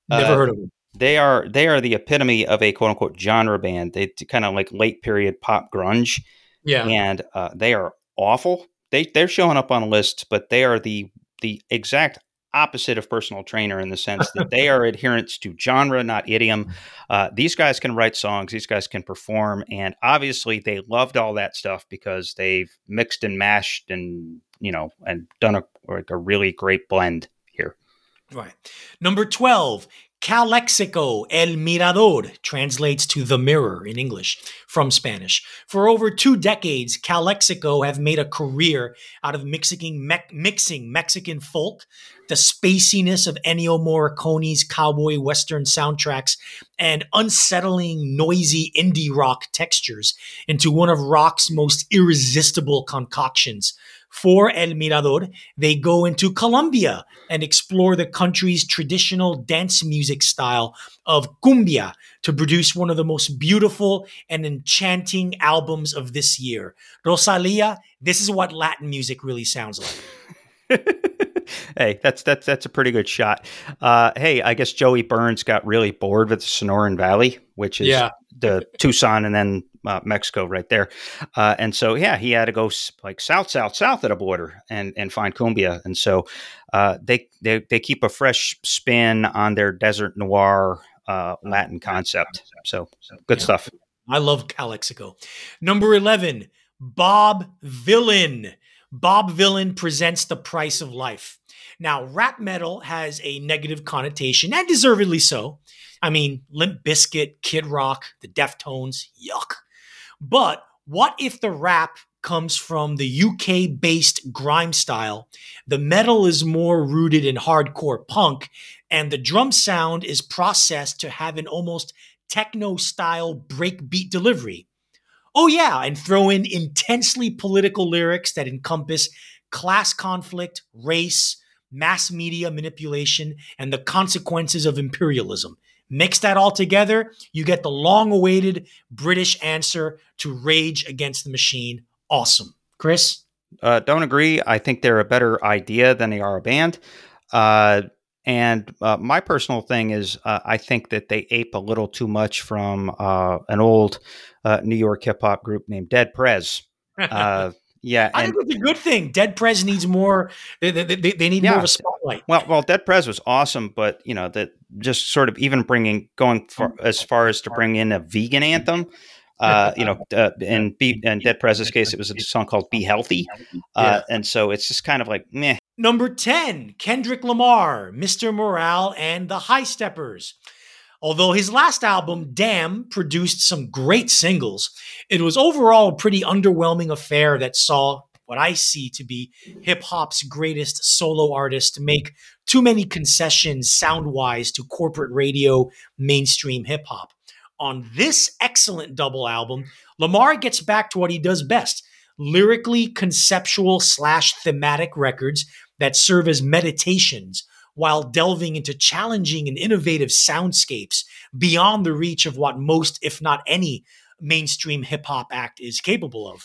Never uh, heard of them. They are they are the epitome of a quote unquote genre band. They kind of like late period pop grunge, Yeah. and uh, they are awful. They they're showing up on lists, but they are the the exact opposite of personal trainer in the sense that they are adherents to genre, not idiom. Uh, these guys can write songs, these guys can perform, and obviously they loved all that stuff because they've mixed and mashed and you know and done a like a really great blend here. Right. Number 12, Calexico El Mirador translates to the mirror in English from Spanish. For over two decades, Calexico have made a career out of mixing, me- mixing Mexican folk, the spaciness of Ennio Morricone's cowboy western soundtracks, and unsettling, noisy indie rock textures into one of rock's most irresistible concoctions. For El Mirador, they go into Colombia and explore the country's traditional dance music style of cumbia to produce one of the most beautiful and enchanting albums of this year. Rosalia, this is what Latin music really sounds like. hey, that's that's that's a pretty good shot. Uh, hey, I guess Joey Burns got really bored with the Sonoran Valley, which is Yeah. the Tucson and then uh, Mexico right there. Uh, and so yeah, he had to go like south, south, south of the border and and find cumbia. And so uh, they they they keep a fresh spin on their desert noir uh, Latin concept. So good Yeah. stuff. I love Calexico. Number 11, Bob Vylan. Bob Vylan presents The Price of Life. Now, rap metal has a negative connotation, and deservedly so. I mean, Limp Bizkit, Kid Rock, the Deftones, yuck. But what if the rap comes from the UK based grime style? The metal is more rooted in hardcore punk, and the drum sound is processed to have an almost techno style breakbeat delivery. Oh, yeah, and throw in intensely political lyrics that encompass class conflict, race, mass media manipulation, and the consequences of imperialism. Mix that all together, you get the long awaited British answer to Rage Against the Machine. Awesome. Chris? Uh, don't agree. I think they're a better idea than they are a band. Uh, and uh, my personal thing is, uh, I think that they ape a little too much from uh, an old uh, New York hip hop group named Dead Prez. Yeah, I and think it's a good thing. Dead Prez needs more, they, they, they, need more Yeah. of a spotlight. well, well, Dead Prez was awesome, but you know that just sort of even bringing going far, as far as to bring in a vegan anthem. Uh, you know, uh, in Be- in Dead Prez's case, it was a song called "Be Healthy," uh, and so it's just kind of like meh. Number 10, Kendrick Lamar, Mr. Morale, and the High Steppers. Although his last album, Damn, produced some great singles, it was overall a pretty underwhelming affair that saw what I see to be hip hop's greatest solo artist make too many concessions sound wise to corporate radio, mainstream hip hop. On this excellent double album, Lamar gets back to what he does best lyrically conceptual slash thematic records that serve as meditations while delving into challenging and innovative soundscapes beyond the reach of what most, if not any, mainstream hip hop act is capable of.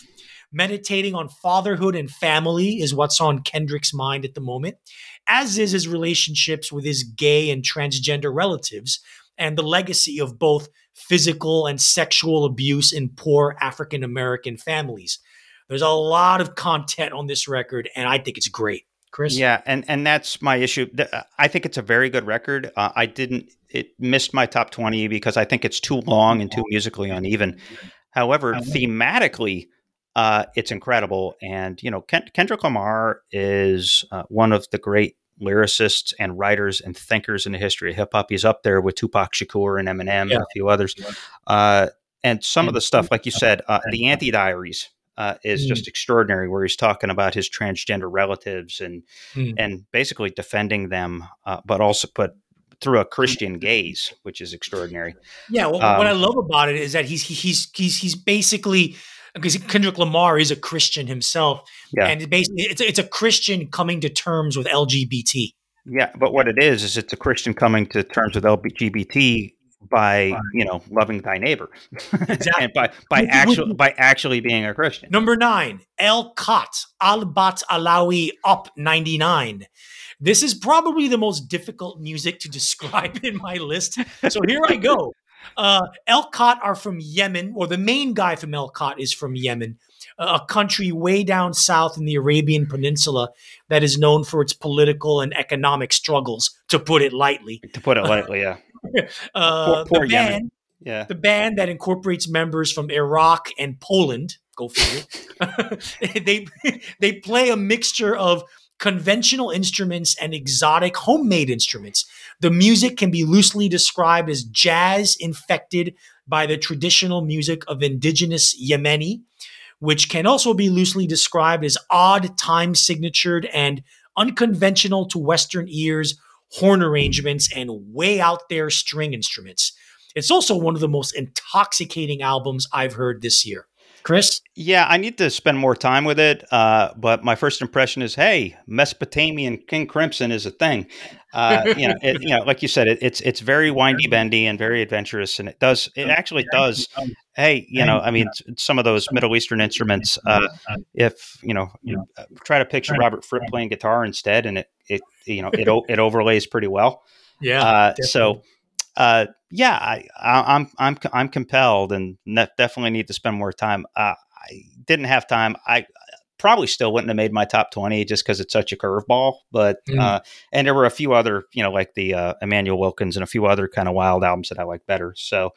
Meditating on fatherhood and family is what's on Kendrick's mind at the moment, as is his relationships with his gay and transgender relatives and the legacy of both physical and sexual abuse in poor African American families. There's a lot of content on this record, and I think it's great. Chris? Yeah, and and that's my issue. I think it's a very good record. Uh, I didn't. It missed my top twenty because I think it's too long and too musically uneven. However, thematically, uh, it's incredible. And you know, Ken- Kendrick Lamar is uh, one of the great lyricists and writers and thinkers in the history of hip hop. He's up there with Tupac Shakur and Eminem Yeah. and a few others. Uh, and some of the stuff, like you said, uh, the Auntie Diaries uh, is Mm. just extraordinary, where he's talking about his transgender relatives and Mm. and basically defending them, uh, but also but through a Christian gaze, which is extraordinary. Yeah, well, Um, what I love about it is that he's he's he's he's basically because Kendrick Lamar is a Christian himself, Yeah. and basically it's it's a Christian coming to terms with LGBT. Yeah, but what it is is it's a Christian coming to terms with LGBT by you know loving thy neighbor, Exactly. and by by actually by actually being a Christian. Number nine, El Khat Al Bat Alawi Up 99. This is probably the most difficult music to describe in my list. So here I go. Uh, El Khat are from Yemen, or the main guy from El Khat is from Yemen, a country way down south in the Arabian Peninsula that is known for its political and economic struggles, to put it lightly. To put it lightly, yeah, Uh, Poor- poor the Yemen. band, yeah. the band that incorporates members from Iraq and Poland. Go figure. they they play a mixture of conventional instruments and exotic homemade instruments. The music can be loosely described as jazz infected by the traditional music of indigenous Yemeni, which can also be loosely described as odd time signatured and unconventional to Western ears horn arrangements and way out there string instruments. It's also one of the most intoxicating albums I've heard this year. Chris? Yeah, I need to spend more time with it. Uh, but my first impression is, hey, Mesopotamian King Crimson is a thing. Uh, you know, it, you know, like you said, it, it's it's very windy, bendy, and very adventurous, and it does it actually does. Hey, you know, I mean, some of those Middle Eastern instruments. Uh, if you know, you uh, try to picture Robert Fripp playing guitar instead, and it it you know it it overlays pretty well. Yeah. Uh, so uh, yeah, I, I, am I'm I'm compelled, and ne- definitely need to spend more time. Uh, I didn't have time. I probably still wouldn't have made my top 20 just because it's such a curveball. But mm. uh, and there were a few other, you know, like the uh, Immanuel Wilkins and a few other kind of wild albums that I like better. So.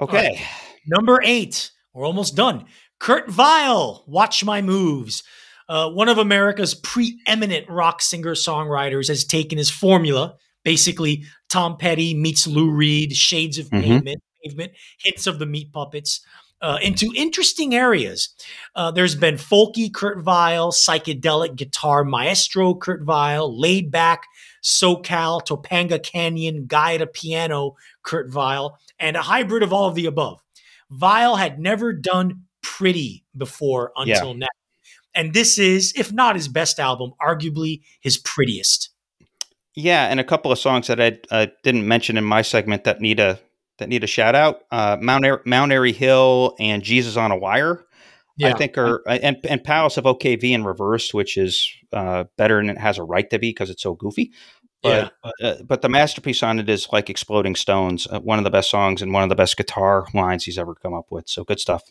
Okay, right. number eight, we're almost done. Kurt Vile, Watch My Moves. Uh, one of America's preeminent rock singer songwriters has taken his formula basically Tom Petty meets Lou Reed, shades of mm-hmm. pavement, pavement, hints of the Meat Puppets. Uh, into interesting areas. Uh, there's been folky Kurt Vile, psychedelic guitar maestro Kurt Vile, laid back SoCal, Topanga Canyon, guy at a piano Kurt Vile, and a hybrid of all of the above. Vile had never done pretty before until yeah. now. And this is, if not his best album, arguably his prettiest. Yeah, and a couple of songs that I uh, didn't mention in my segment that need a that need a shout out. Uh, Mount Airy, Mount Airy Hill and Jesus on a Wire. Yeah. I think are and and Palace of OKV in reverse, which is uh, better and it has a right to be because it's so goofy. But yeah. uh, but the masterpiece on it is like Exploding Stones, uh, one of the best songs and one of the best guitar lines he's ever come up with. So good stuff.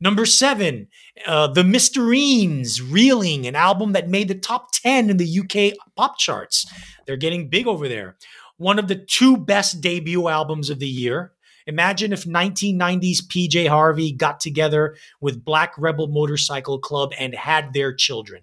Number seven, uh, The Mysterines, Reeling, an album that made the top 10 in the UK pop charts. They're getting big over there. One of the two best debut albums of the year. Imagine if 1990s PJ Harvey got together with Black Rebel Motorcycle Club and had their children.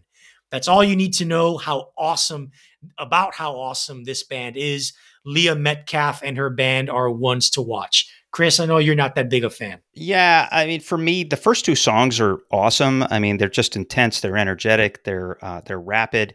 That's all you need to know how awesome about how awesome this band is. Lia Metcalfe and her band are ones to watch. Chris, I know you're not that big a fan. Yeah, I mean, for me, the first two songs are awesome. I mean, they're just intense. They're energetic. They're uh, they're rapid,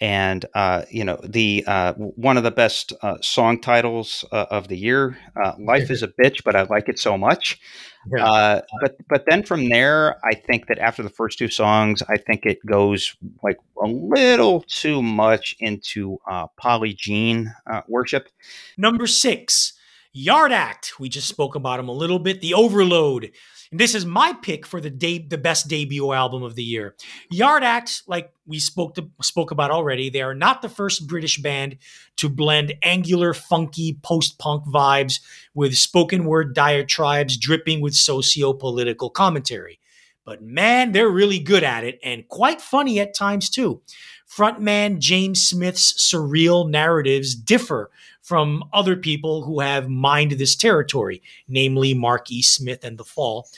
and uh, you know, the uh, one of the best uh, song titles uh, of the year. Uh, Life is a bitch, but I like it so much. Yeah. but but then from there, I think that after the first two songs, I think it goes like a little too much into uh, Polly Jean worship. Number six. Yard Act, we just spoke about him a little bit. The Overload. This is my pick for the de- the best debut album of the year. Yard Act, like we spoke to, spoke about already, they are not the first British band to blend angular, funky post-punk vibes with spoken word diatribes dripping with socio-political commentary. But man, they're really good at it and quite funny at times too. Frontman James Smith's surreal narratives differ from other people who have mined this territory, namely Mark E. Smith and The Fall.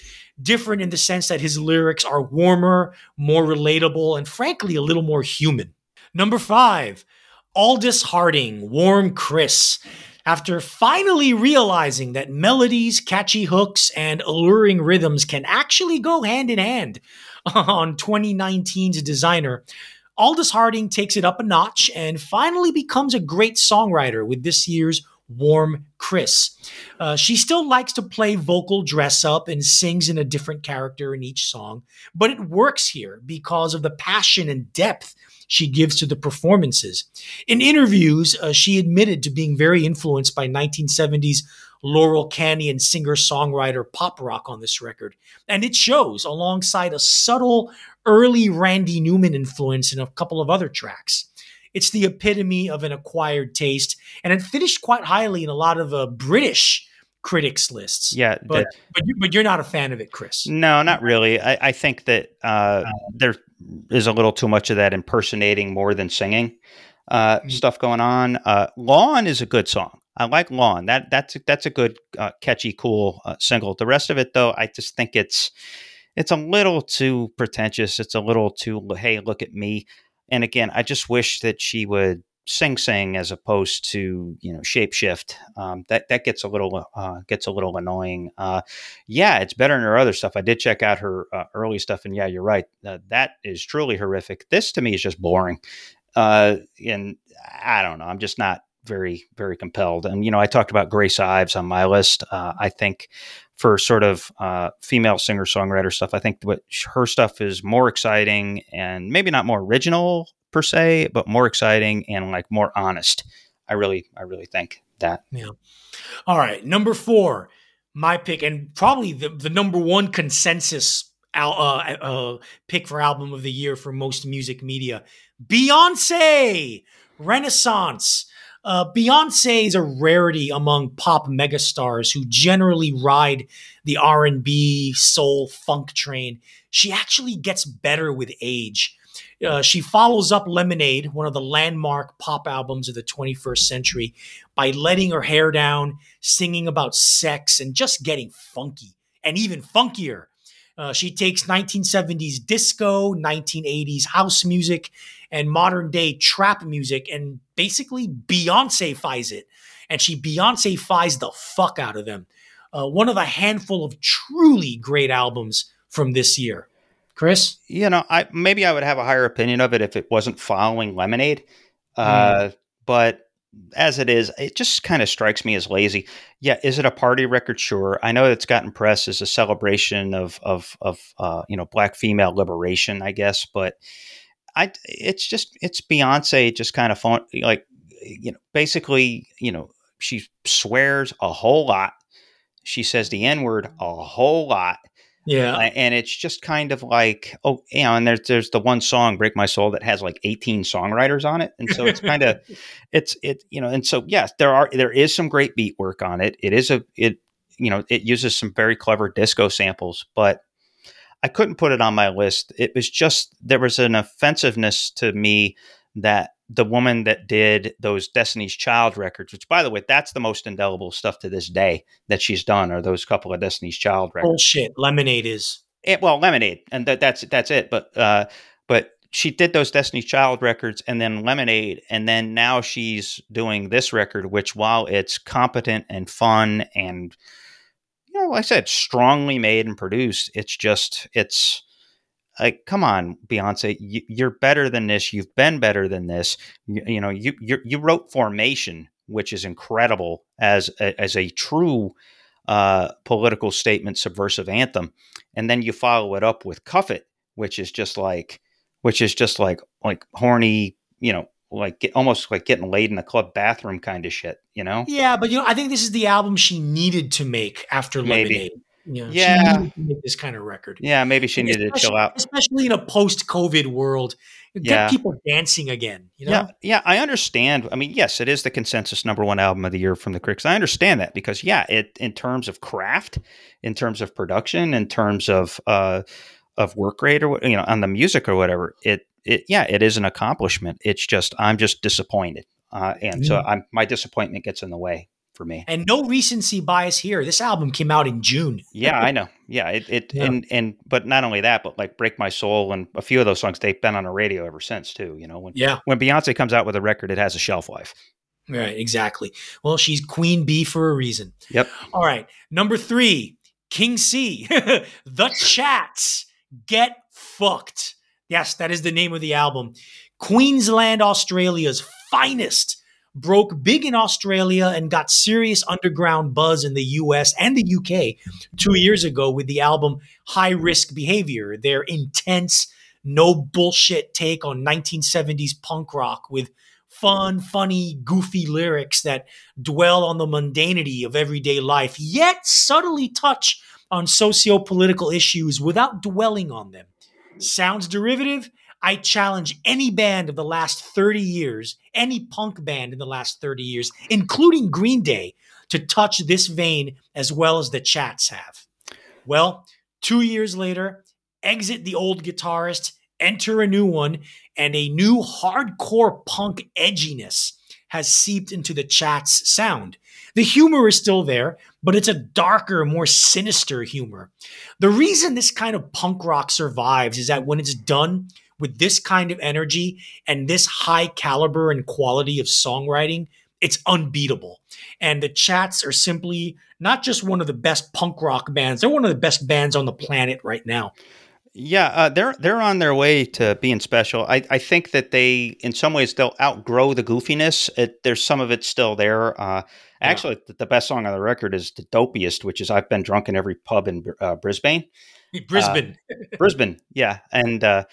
Different in the sense that his lyrics are warmer, more relatable, and frankly, a little more human. Number five, Aldous Harding, Warm Chris. After finally realizing that melodies, catchy hooks, and alluring rhythms can actually go hand in hand on 2019's Designer, Aldous Harding takes it up a notch and finally becomes a great songwriter with this year's Warm Chris. Uh, she still likes to play vocal dress up and sings in a different character in each song, but it works here because of the passion and depth she gives to the performances. In interviews, uh, she admitted to being very influenced by 1970s Laurel Canyon singer songwriter pop rock on this record. And it shows alongside a subtle early Randy Newman influence in a couple of other tracks. It's the epitome of an acquired taste, and it finished quite highly in a lot of uh, British critics lists. Yeah, but that, but, you, but you're not a fan of it, Chris. No, not really. I, I think that uh, there is a little too much of that impersonating more than singing uh, mm-hmm. stuff going on. Uh, Lawn is a good song. I like Lawn. That that's that's a good, uh, catchy, cool uh, single. The rest of it, though, I just think it's it's a little too pretentious. It's a little too, hey, look at me. And again, I just wish that she would sing sing as opposed to you know shapeshift. Um, that that gets a little uh, gets a little annoying. Uh, yeah, it's better than her other stuff. I did check out her uh, early stuff, and yeah, you're right. Uh, that is truly horrific. This to me is just boring. Uh, and I don't know. I'm just not very very compelled. And you know, I talked about Grace Ives on my list. Uh, I think for sort of uh, female singer songwriter stuff. I think what her stuff is more exciting and maybe not more original per se, but more exciting and like more honest. I really, I really think that. Yeah. All right, number four, my pick, and probably the, the number one consensus al- uh, uh, pick for album of the year for most music media, Beyonce Renaissance. Uh, Beyonce is a rarity among pop megastars who generally ride the R&B, soul, funk train. She actually gets better with age. Uh, she follows up Lemonade, one of the landmark pop albums of the 21st century, by letting her hair down, singing about sex, and just getting funky and even funkier. Uh, she takes 1970s disco, 1980s house music, and modern day trap music and basically Beyonce fies it. And she Beyonce fies the fuck out of them. Uh, one of a handful of truly great albums from this year. Chris? You know, I maybe I would have a higher opinion of it if it wasn't following Lemonade. Uh, mm. But as it is, it just kind of strikes me as lazy. Yeah, is it a party record? Sure. I know it's gotten press as a celebration of of of uh, you know black female liberation, I guess, but I it's just it's Beyonce just kind of fun, like you know basically you know she swears a whole lot. She says the n word a whole lot. Yeah. Uh, and it's just kind of like, oh, you know, and there's there's the one song, Break My Soul, that has like 18 songwriters on it. And so it's kind of it's it, you know, and so yes, there are there is some great beat work on it. It is a it, you know, it uses some very clever disco samples, but I couldn't put it on my list. It was just there was an offensiveness to me that the woman that did those Destiny's Child records, which by the way, that's the most indelible stuff to this day that she's done, are those couple of Destiny's Child records. Bullshit. Lemonade is. It, well, Lemonade, and that, that's that's it. But uh, but she did those Destiny's Child records and then Lemonade, and then now she's doing this record, which while it's competent and fun and you know, like I said, strongly made and produced, it's just it's like come on beyonce you, are better than this. You've been better than this. You, you know you, you, you wrote formation which is incredible as a, as a true uh, political statement subversive anthem. And then you follow it up with cuff it which is just like which is just like like horny you know like get, almost like getting laid in a club bathroom kind of shit you know yeah but you know i think this is the album she needed to make after Maybe. lemonade you know, yeah, make this kind of record. Yeah, maybe she needed to chill out, especially in a post-COVID world. Get yeah. people dancing again. You know? Yeah, yeah, I understand. I mean, yes, it is the consensus number one album of the year from the critics. I understand that because, yeah, it in terms of craft, in terms of production, in terms of uh, of work rate, or you know, on the music or whatever, it it yeah, it is an accomplishment. It's just I'm just disappointed, uh, and mm. so I'm my disappointment gets in the way for me. And no recency bias here. This album came out in June. yeah, I know. Yeah, it, it yeah. and and but not only that, but like "Break My Soul" and a few of those songs they've been on the radio ever since too. You know, when yeah, when Beyonce comes out with a record, it has a shelf life. Right, exactly. Well, she's Queen Bee for a reason. Yep. All right, number three, King C, The Chats, Get Fucked. Yes, that is the name of the album. Queensland, Australia's finest broke big in Australia and got serious underground buzz in the US and the UK two years ago with the album High Risk Behavior, their intense, no bullshit take on 1970s punk rock with fun, funny, goofy lyrics that dwell on the mundanity of everyday life, yet subtly touch on socio political issues without dwelling on them. Sounds derivative? I challenge any band of the last 30 years, any punk band in the last 30 years, including Green Day, to touch this vein as well as the chats have. Well, two years later, exit the old guitarist, enter a new one, and a new hardcore punk edginess has seeped into the chat's sound. The humor is still there, but it's a darker, more sinister humor. The reason this kind of punk rock survives is that when it's done with this kind of energy and this high caliber and quality of songwriting, it's unbeatable. And the Chats are simply not just one of the best punk rock bands, they're one of the best bands on the planet right now. Yeah, uh, they're they're on their way to being special. I, I think that they, in some ways, they'll outgrow the goofiness. It, there's some of it still there. Uh, Actually, the, the best song on the record is "The Dopiest," which is "I've been drunk in every pub in uh, Brisbane." Brisbane, uh, Brisbane, yeah, and uh,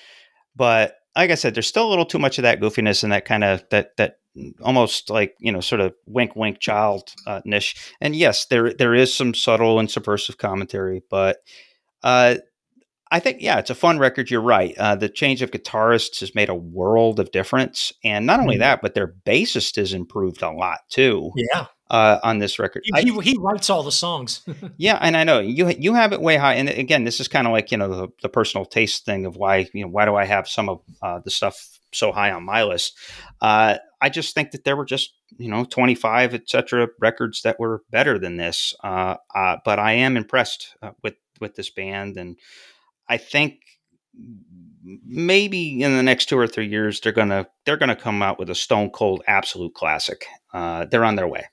but like I said, there's still a little too much of that goofiness and that kind of that that almost like you know sort of wink wink child uh, niche. And yes, there there is some subtle and subversive commentary, but uh, I think yeah, it's a fun record. You're right. Uh, the change of guitarists has made a world of difference, and not only mm-hmm. that, but their bassist has improved a lot too. Yeah, uh, on this record. He, I, he, writes all the songs. yeah, and I know you you have it way high. And again, this is kind of like you know the, the, personal taste thing of why you know why do I have some of uh, the stuff so high on my list? Uh, I just think that there were just you know 25 etc records that were better than this. Uh, uh, but I am impressed uh, with with this band, and I think maybe in the next two or three years they're gonna they're gonna come out with a stone cold absolute classic. they're on their way.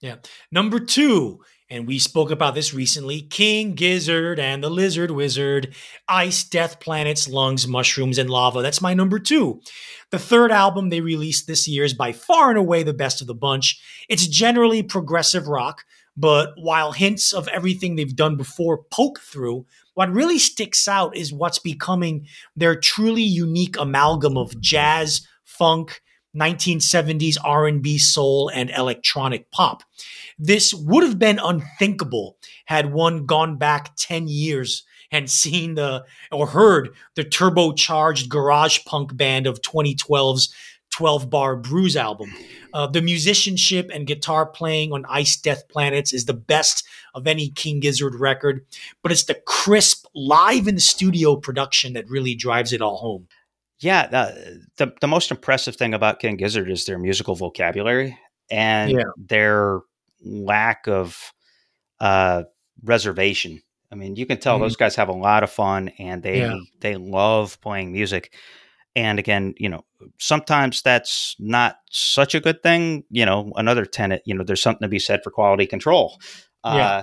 Yeah. Number two, and we spoke about this recently King Gizzard and the Lizard Wizard, Ice, Death Planets, Lungs, Mushrooms, and Lava. That's my number two. The third album they released this year is by far and away the best of the bunch. It's generally progressive rock, but while hints of everything they've done before poke through, what really sticks out is what's becoming their truly unique amalgam of jazz, funk, 1970s R&B, soul and electronic pop. This would have been unthinkable had one gone back 10 years and seen the or heard the turbocharged garage punk band of 2012's 12 Bar Bruise album. Uh, the musicianship and guitar playing on Ice Death Planets is the best of any King Gizzard record, but it's the crisp, live in the studio production that really drives it all home. Yeah, the, the, the most impressive thing about King Gizzard is their musical vocabulary and yeah. their lack of uh, reservation. I mean, you can tell mm-hmm. those guys have a lot of fun and they yeah. they love playing music. And again, you know, sometimes that's not such a good thing. You know, another tenant, you know, there's something to be said for quality control. Yeah. Uh,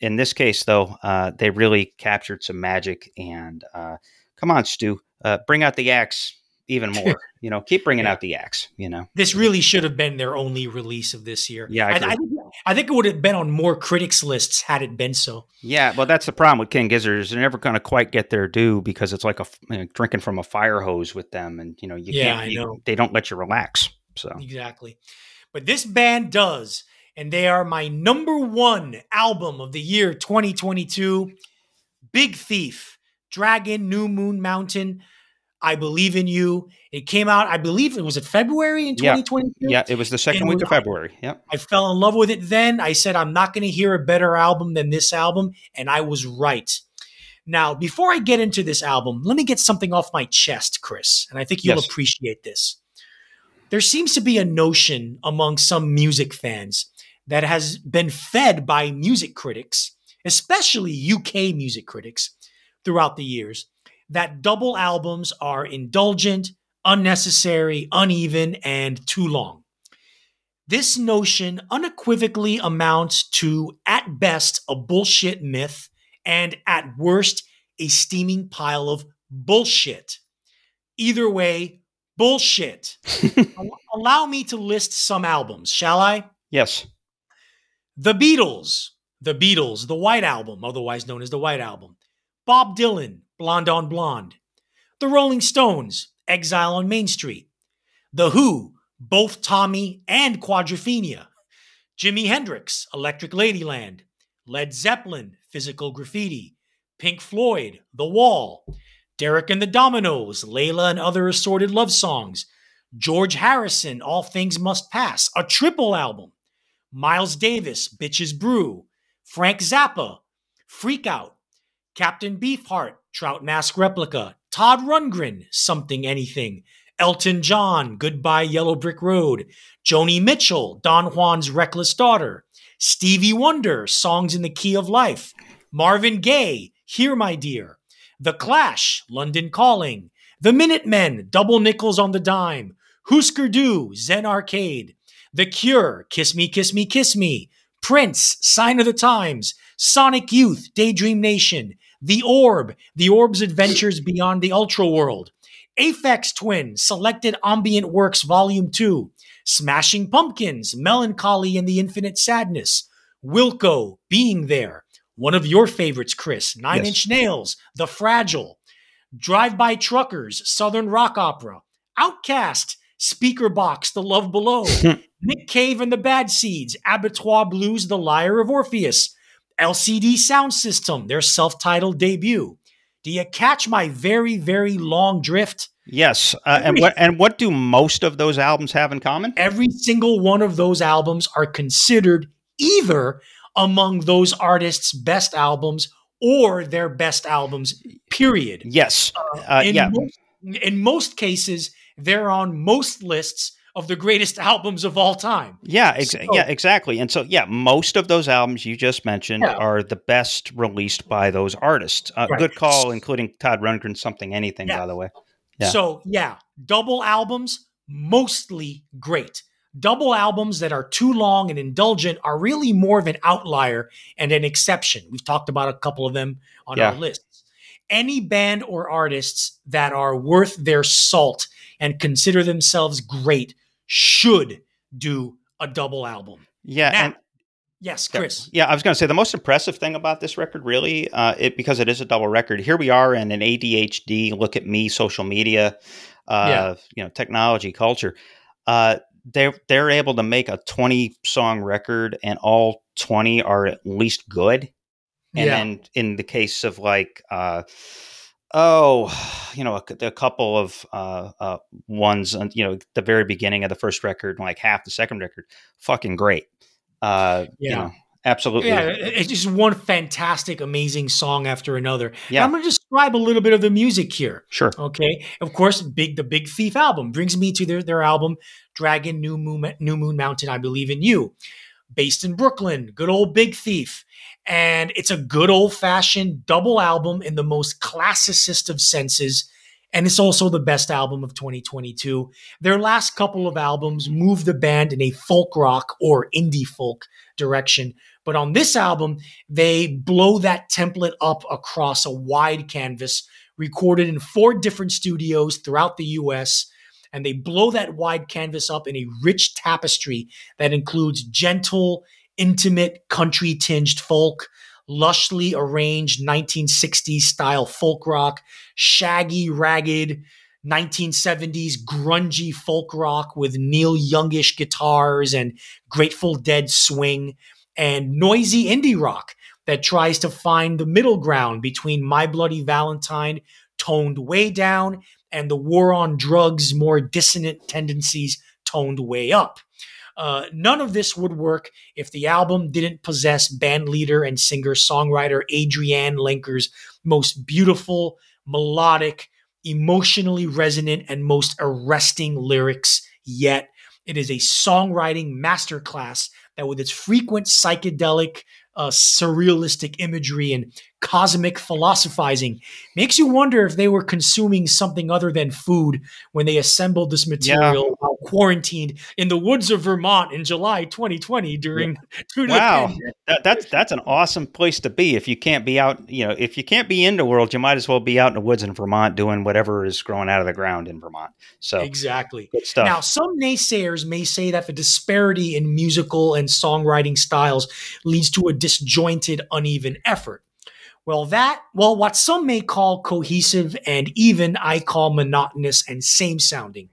in this case, though, uh, they really captured some magic. And uh, come on, Stu, uh, bring out the axe even more. you know, keep bringing yeah. out the axe. You know, this really should have been their only release of this year. Yeah, I, I, I, think, I, think, it would have been on more critics' lists had it been so. Yeah, well, that's the problem with King Gizzards. They're never going to quite get their due because it's like a you know, drinking from a fire hose with them, and you know, you yeah, can't. You, they don't let you relax. So exactly, but this band does, and they are my number one album of the year 2022. Big Thief, Dragon, New Moon Mountain. I Believe in You. It came out, I believe it was it February in 2022. Yeah, yeah it was the second and week of February. Yeah. I fell in love with it then. I said I'm not going to hear a better album than this album, and I was right. Now, before I get into this album, let me get something off my chest, Chris, and I think you'll yes. appreciate this. There seems to be a notion among some music fans that has been fed by music critics, especially UK music critics, throughout the years that double albums are indulgent, unnecessary, uneven, and too long. This notion unequivocally amounts to, at best, a bullshit myth, and at worst, a steaming pile of bullshit. Either way, bullshit. Allow me to list some albums, shall I? Yes. The Beatles, The Beatles, the White Album, otherwise known as the White Album. Bob Dylan, Blonde on Blonde. The Rolling Stones, Exile on Main Street. The Who, both Tommy and Quadrophenia. Jimi Hendrix, Electric Ladyland. Led Zeppelin, Physical Graffiti. Pink Floyd, The Wall. Derek and the Dominos, Layla and Other Assorted Love Songs. George Harrison, All Things Must Pass, a triple album. Miles Davis, Bitches Brew. Frank Zappa, Freak Out. Captain Beefheart, Trout Mask Replica, Todd Rundgren, Something Anything, Elton John, Goodbye Yellow Brick Road, Joni Mitchell, Don Juan's Reckless Daughter, Stevie Wonder, Songs in the Key of Life, Marvin Gaye, Here My Dear, The Clash, London Calling, The Minutemen, Double Nickels on the Dime, Husker Du, Zen Arcade, The Cure, Kiss Me, Kiss Me, Kiss Me, Prince, Sign of the Times, Sonic Youth, Daydream Nation, the Orb, The Orb's Adventures Beyond the Ultra World, Aphex Twin, Selected Ambient Works Volume 2, Smashing Pumpkins, Melancholy and the Infinite Sadness, Wilco, Being There, one of your favorites, Chris, Nine Yes. Inch Nails, The Fragile, Drive By Truckers, Southern Rock Opera, OutKast, Speaker Box, The Love Below, Nick Cave and the Bad Seeds, Abattoir Blues, The Lyre of Orpheus, LCD Soundsystem, their self titled debut. Do you catch my very, very long drift? Yes, uh, and what and what do most of those albums have in common? Every single one of those albums are considered either among those artists' best albums or their best albums, period. Yes, uh, in, yeah, most, in most cases, they're on most lists of the greatest albums of all time. yeah, ex- So- yeah, exactly. And so, yeah, most of those albums you just mentioned Yeah. are the best released by those artists. Uh, Right. Good call, including Todd Rundgren's "Something Anything," Yeah. by the way. Yeah. So, yeah, double albums, mostly great. Double albums that are too long and indulgent are really more of an outlier and an exception. We've talked about a couple of them on our lists. Any band or artists that are worth their salt and consider themselves great should do a double album. Yeah, Now, and yes. Chris. Yeah, I was going to say the most impressive thing about this record, really, uh, it because it is a double record. Here we are in an ADHD, look at me, social media, uh, Yeah. you know, technology culture. Uh, they're they're able to make a twenty song record, and all twenty are at least good. And yeah. then in the case of like, uh, oh, you know, a, a couple of uh, uh, ones, you know, the very beginning of the first record, and like half the second record, fucking great. Uh, you Yeah. know, absolutely. Yeah, it's just one fantastic, amazing song after another. And Yeah. I'm going to describe a little bit of the music here. Sure. Okay, of course, big the Big Thief album brings me to their their album Dragon New Moon New Moon Mountain. I believe in you, based in Brooklyn. Good old Big Thief, and it's a good old fashioned double album in the most classicist of senses. And it's also the best album of 2022. Their last couple of albums moved the band in a folk rock or indie folk direction. But on this album, they blow that template up across a wide canvas, recorded in four different studios throughout the US. And they blow that wide canvas up in a rich tapestry that includes gentle, intimate, country tinged folk, lushly arranged 1960s style folk rock, shaggy, ragged 1970s grungy folk rock with Neil Youngish guitars and Grateful Dead swing, and noisy indie rock that tries to find the middle ground between My Bloody Valentine, toned way down, and the war on drugs, more dissonant tendencies toned way up. Uh, none of this would work if the album didn't possess band leader and singer songwriter Adrienne Lenker's most beautiful, melodic, emotionally resonant, and most arresting lyrics yet. It is a songwriting masterclass that, with its frequent psychedelic, uh, surrealistic imagery and cosmic philosophizing, makes you wonder if they were consuming something other than food when they assembled this material while quarantined in the woods of Vermont in July 2020 during, the Wow, that, that's that's an awesome place to be. If you can't be out, you know, if you can't be in the world, you might as well be out in the woods in Vermont doing whatever is growing out of the ground in Vermont. So Exactly. good stuff. Now, some naysayers may say that the disparity in musical and songwriting styles leads to a disjointed, uneven effort. Well, that, well, what some may call cohesive and even I call monotonous and same sounding.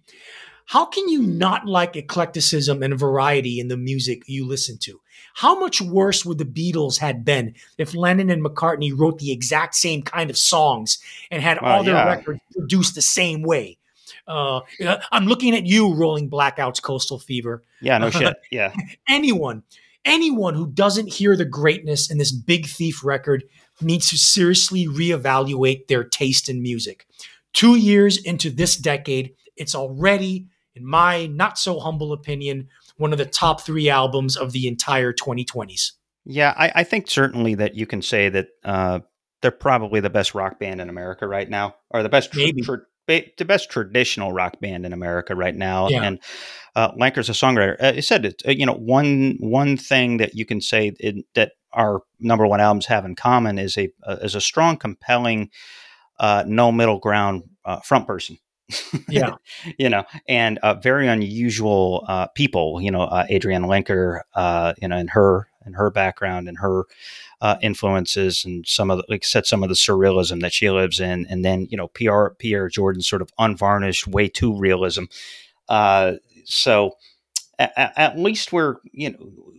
How can you not like eclecticism and variety in the music you listen to? How much worse would the Beatles had been if Lennon and McCartney wrote the exact same kind of songs and had Well, all their yeah. records produced the same way? Uh, I'm looking at you, Rolling Blackouts, Coastal Fever. yeah, no shit. Yeah, Anyone, anyone who doesn't hear the greatness in this Big Thief record needs to seriously reevaluate their taste in music. Two years into this decade, it's already, in my not so humble opinion, one of the top three albums of the entire 2020s. yeah. I, I think certainly that you can say that uh, they're probably the best rock band in America right now, or the best, tr- Maybe. ba- the best traditional rock band in America right now. Yeah. And uh, Lenker's a songwriter. Uh, it said, it, uh, you know, one one thing that you can say in, that our number one albums have in common is a uh, is a strong, compelling, uh, no middle ground uh, front person. Yeah. you know, and uh, very unusual uh, people. You know, uh, Adrienne Lenker, uh, you know, and her and her background and her uh, influences and some of the, like said some of the surrealism that she lives in, and then you know Pierce Pierce Jordan's sort of unvarnished, way too realism. Uh, so at, at least we're you know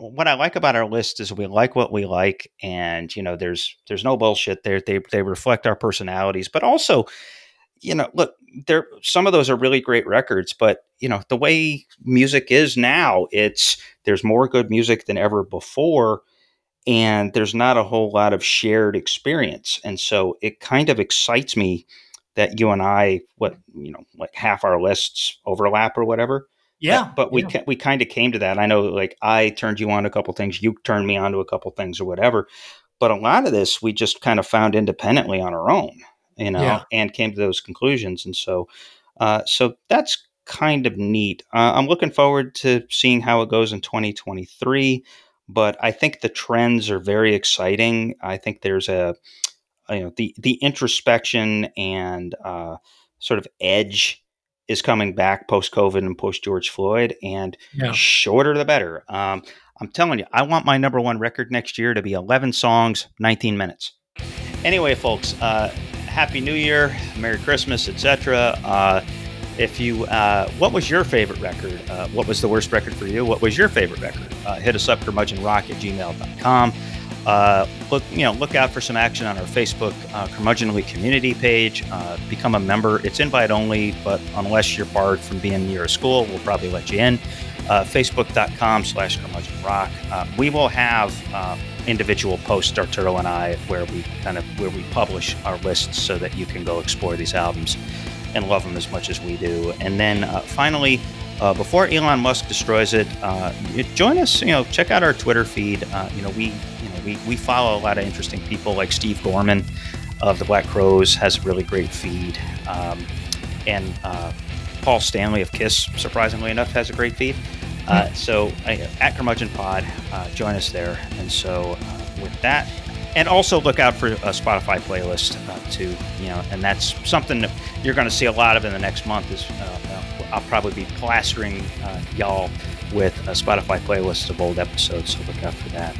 what I like about our list is we like what we like, and you know, there's there's no bullshit there. They they reflect our personalities, but also, you know, look, there some of those are really great records, but you know, the way music is now, it's there's more good music than ever before, and there's not a whole lot of shared experience, and so it kind of excites me that you and I, what you know, like half our lists overlap or whatever yeah, but, we yeah. we kind of came to that. I know, like I turned you on to a couple things, you turned me on to a couple things, or whatever. But a lot of this we just kind of found independently on our own, you know, Yeah. and came to those conclusions. And so, uh, so that's kind of neat. Uh, I'm looking forward to seeing how it goes in 2023. But I think the trends are very exciting. I think there's a, you know, the the introspection and uh, sort of edge is coming back post COVID and post George Floyd, and Yeah. shorter the better. Um, I'm telling you, I want my number one record next year to be 11 songs, 19 minutes. Anyway, folks, uh, Happy New Year, Merry Christmas, etc. Uh, if you, uh, what was your favorite record? Uh, what was the worst record for you? What was your favorite record? Uh, hit us up, curmudgeonrock at gmail.com. Uh, look, you know, look out for some action on our Facebook uh, Curmudgeonly community page. Uh, become a member. It's invite only, but unless you're barred from being near a school, we'll probably let you in. Uh, Facebook.com slash curmudgeonrock. Uh, we will have uh, individual posts, Arturo and I, where we kind of where we publish our lists so that you can go explore these albums and love them as much as we do. And then uh, finally, uh, before Elon Musk destroys it, uh, join us. You know, check out our Twitter feed. Uh, you know, we we, we follow a lot of interesting people like Steve Gorman of the Black Crowes has a really great feed, um, and uh, Paul Stanley of Kiss, surprisingly enough, has a great feed. Uh, so uh, at Curmudgeon Pod, uh, join us there. And so uh, with that, and also look out for a Spotify playlist uh, too. You know, and that's something that you're going to see a lot of in the next month. Is uh, uh, I'll probably be plastering uh, y'all with a Spotify playlist of old episodes. So look out for that.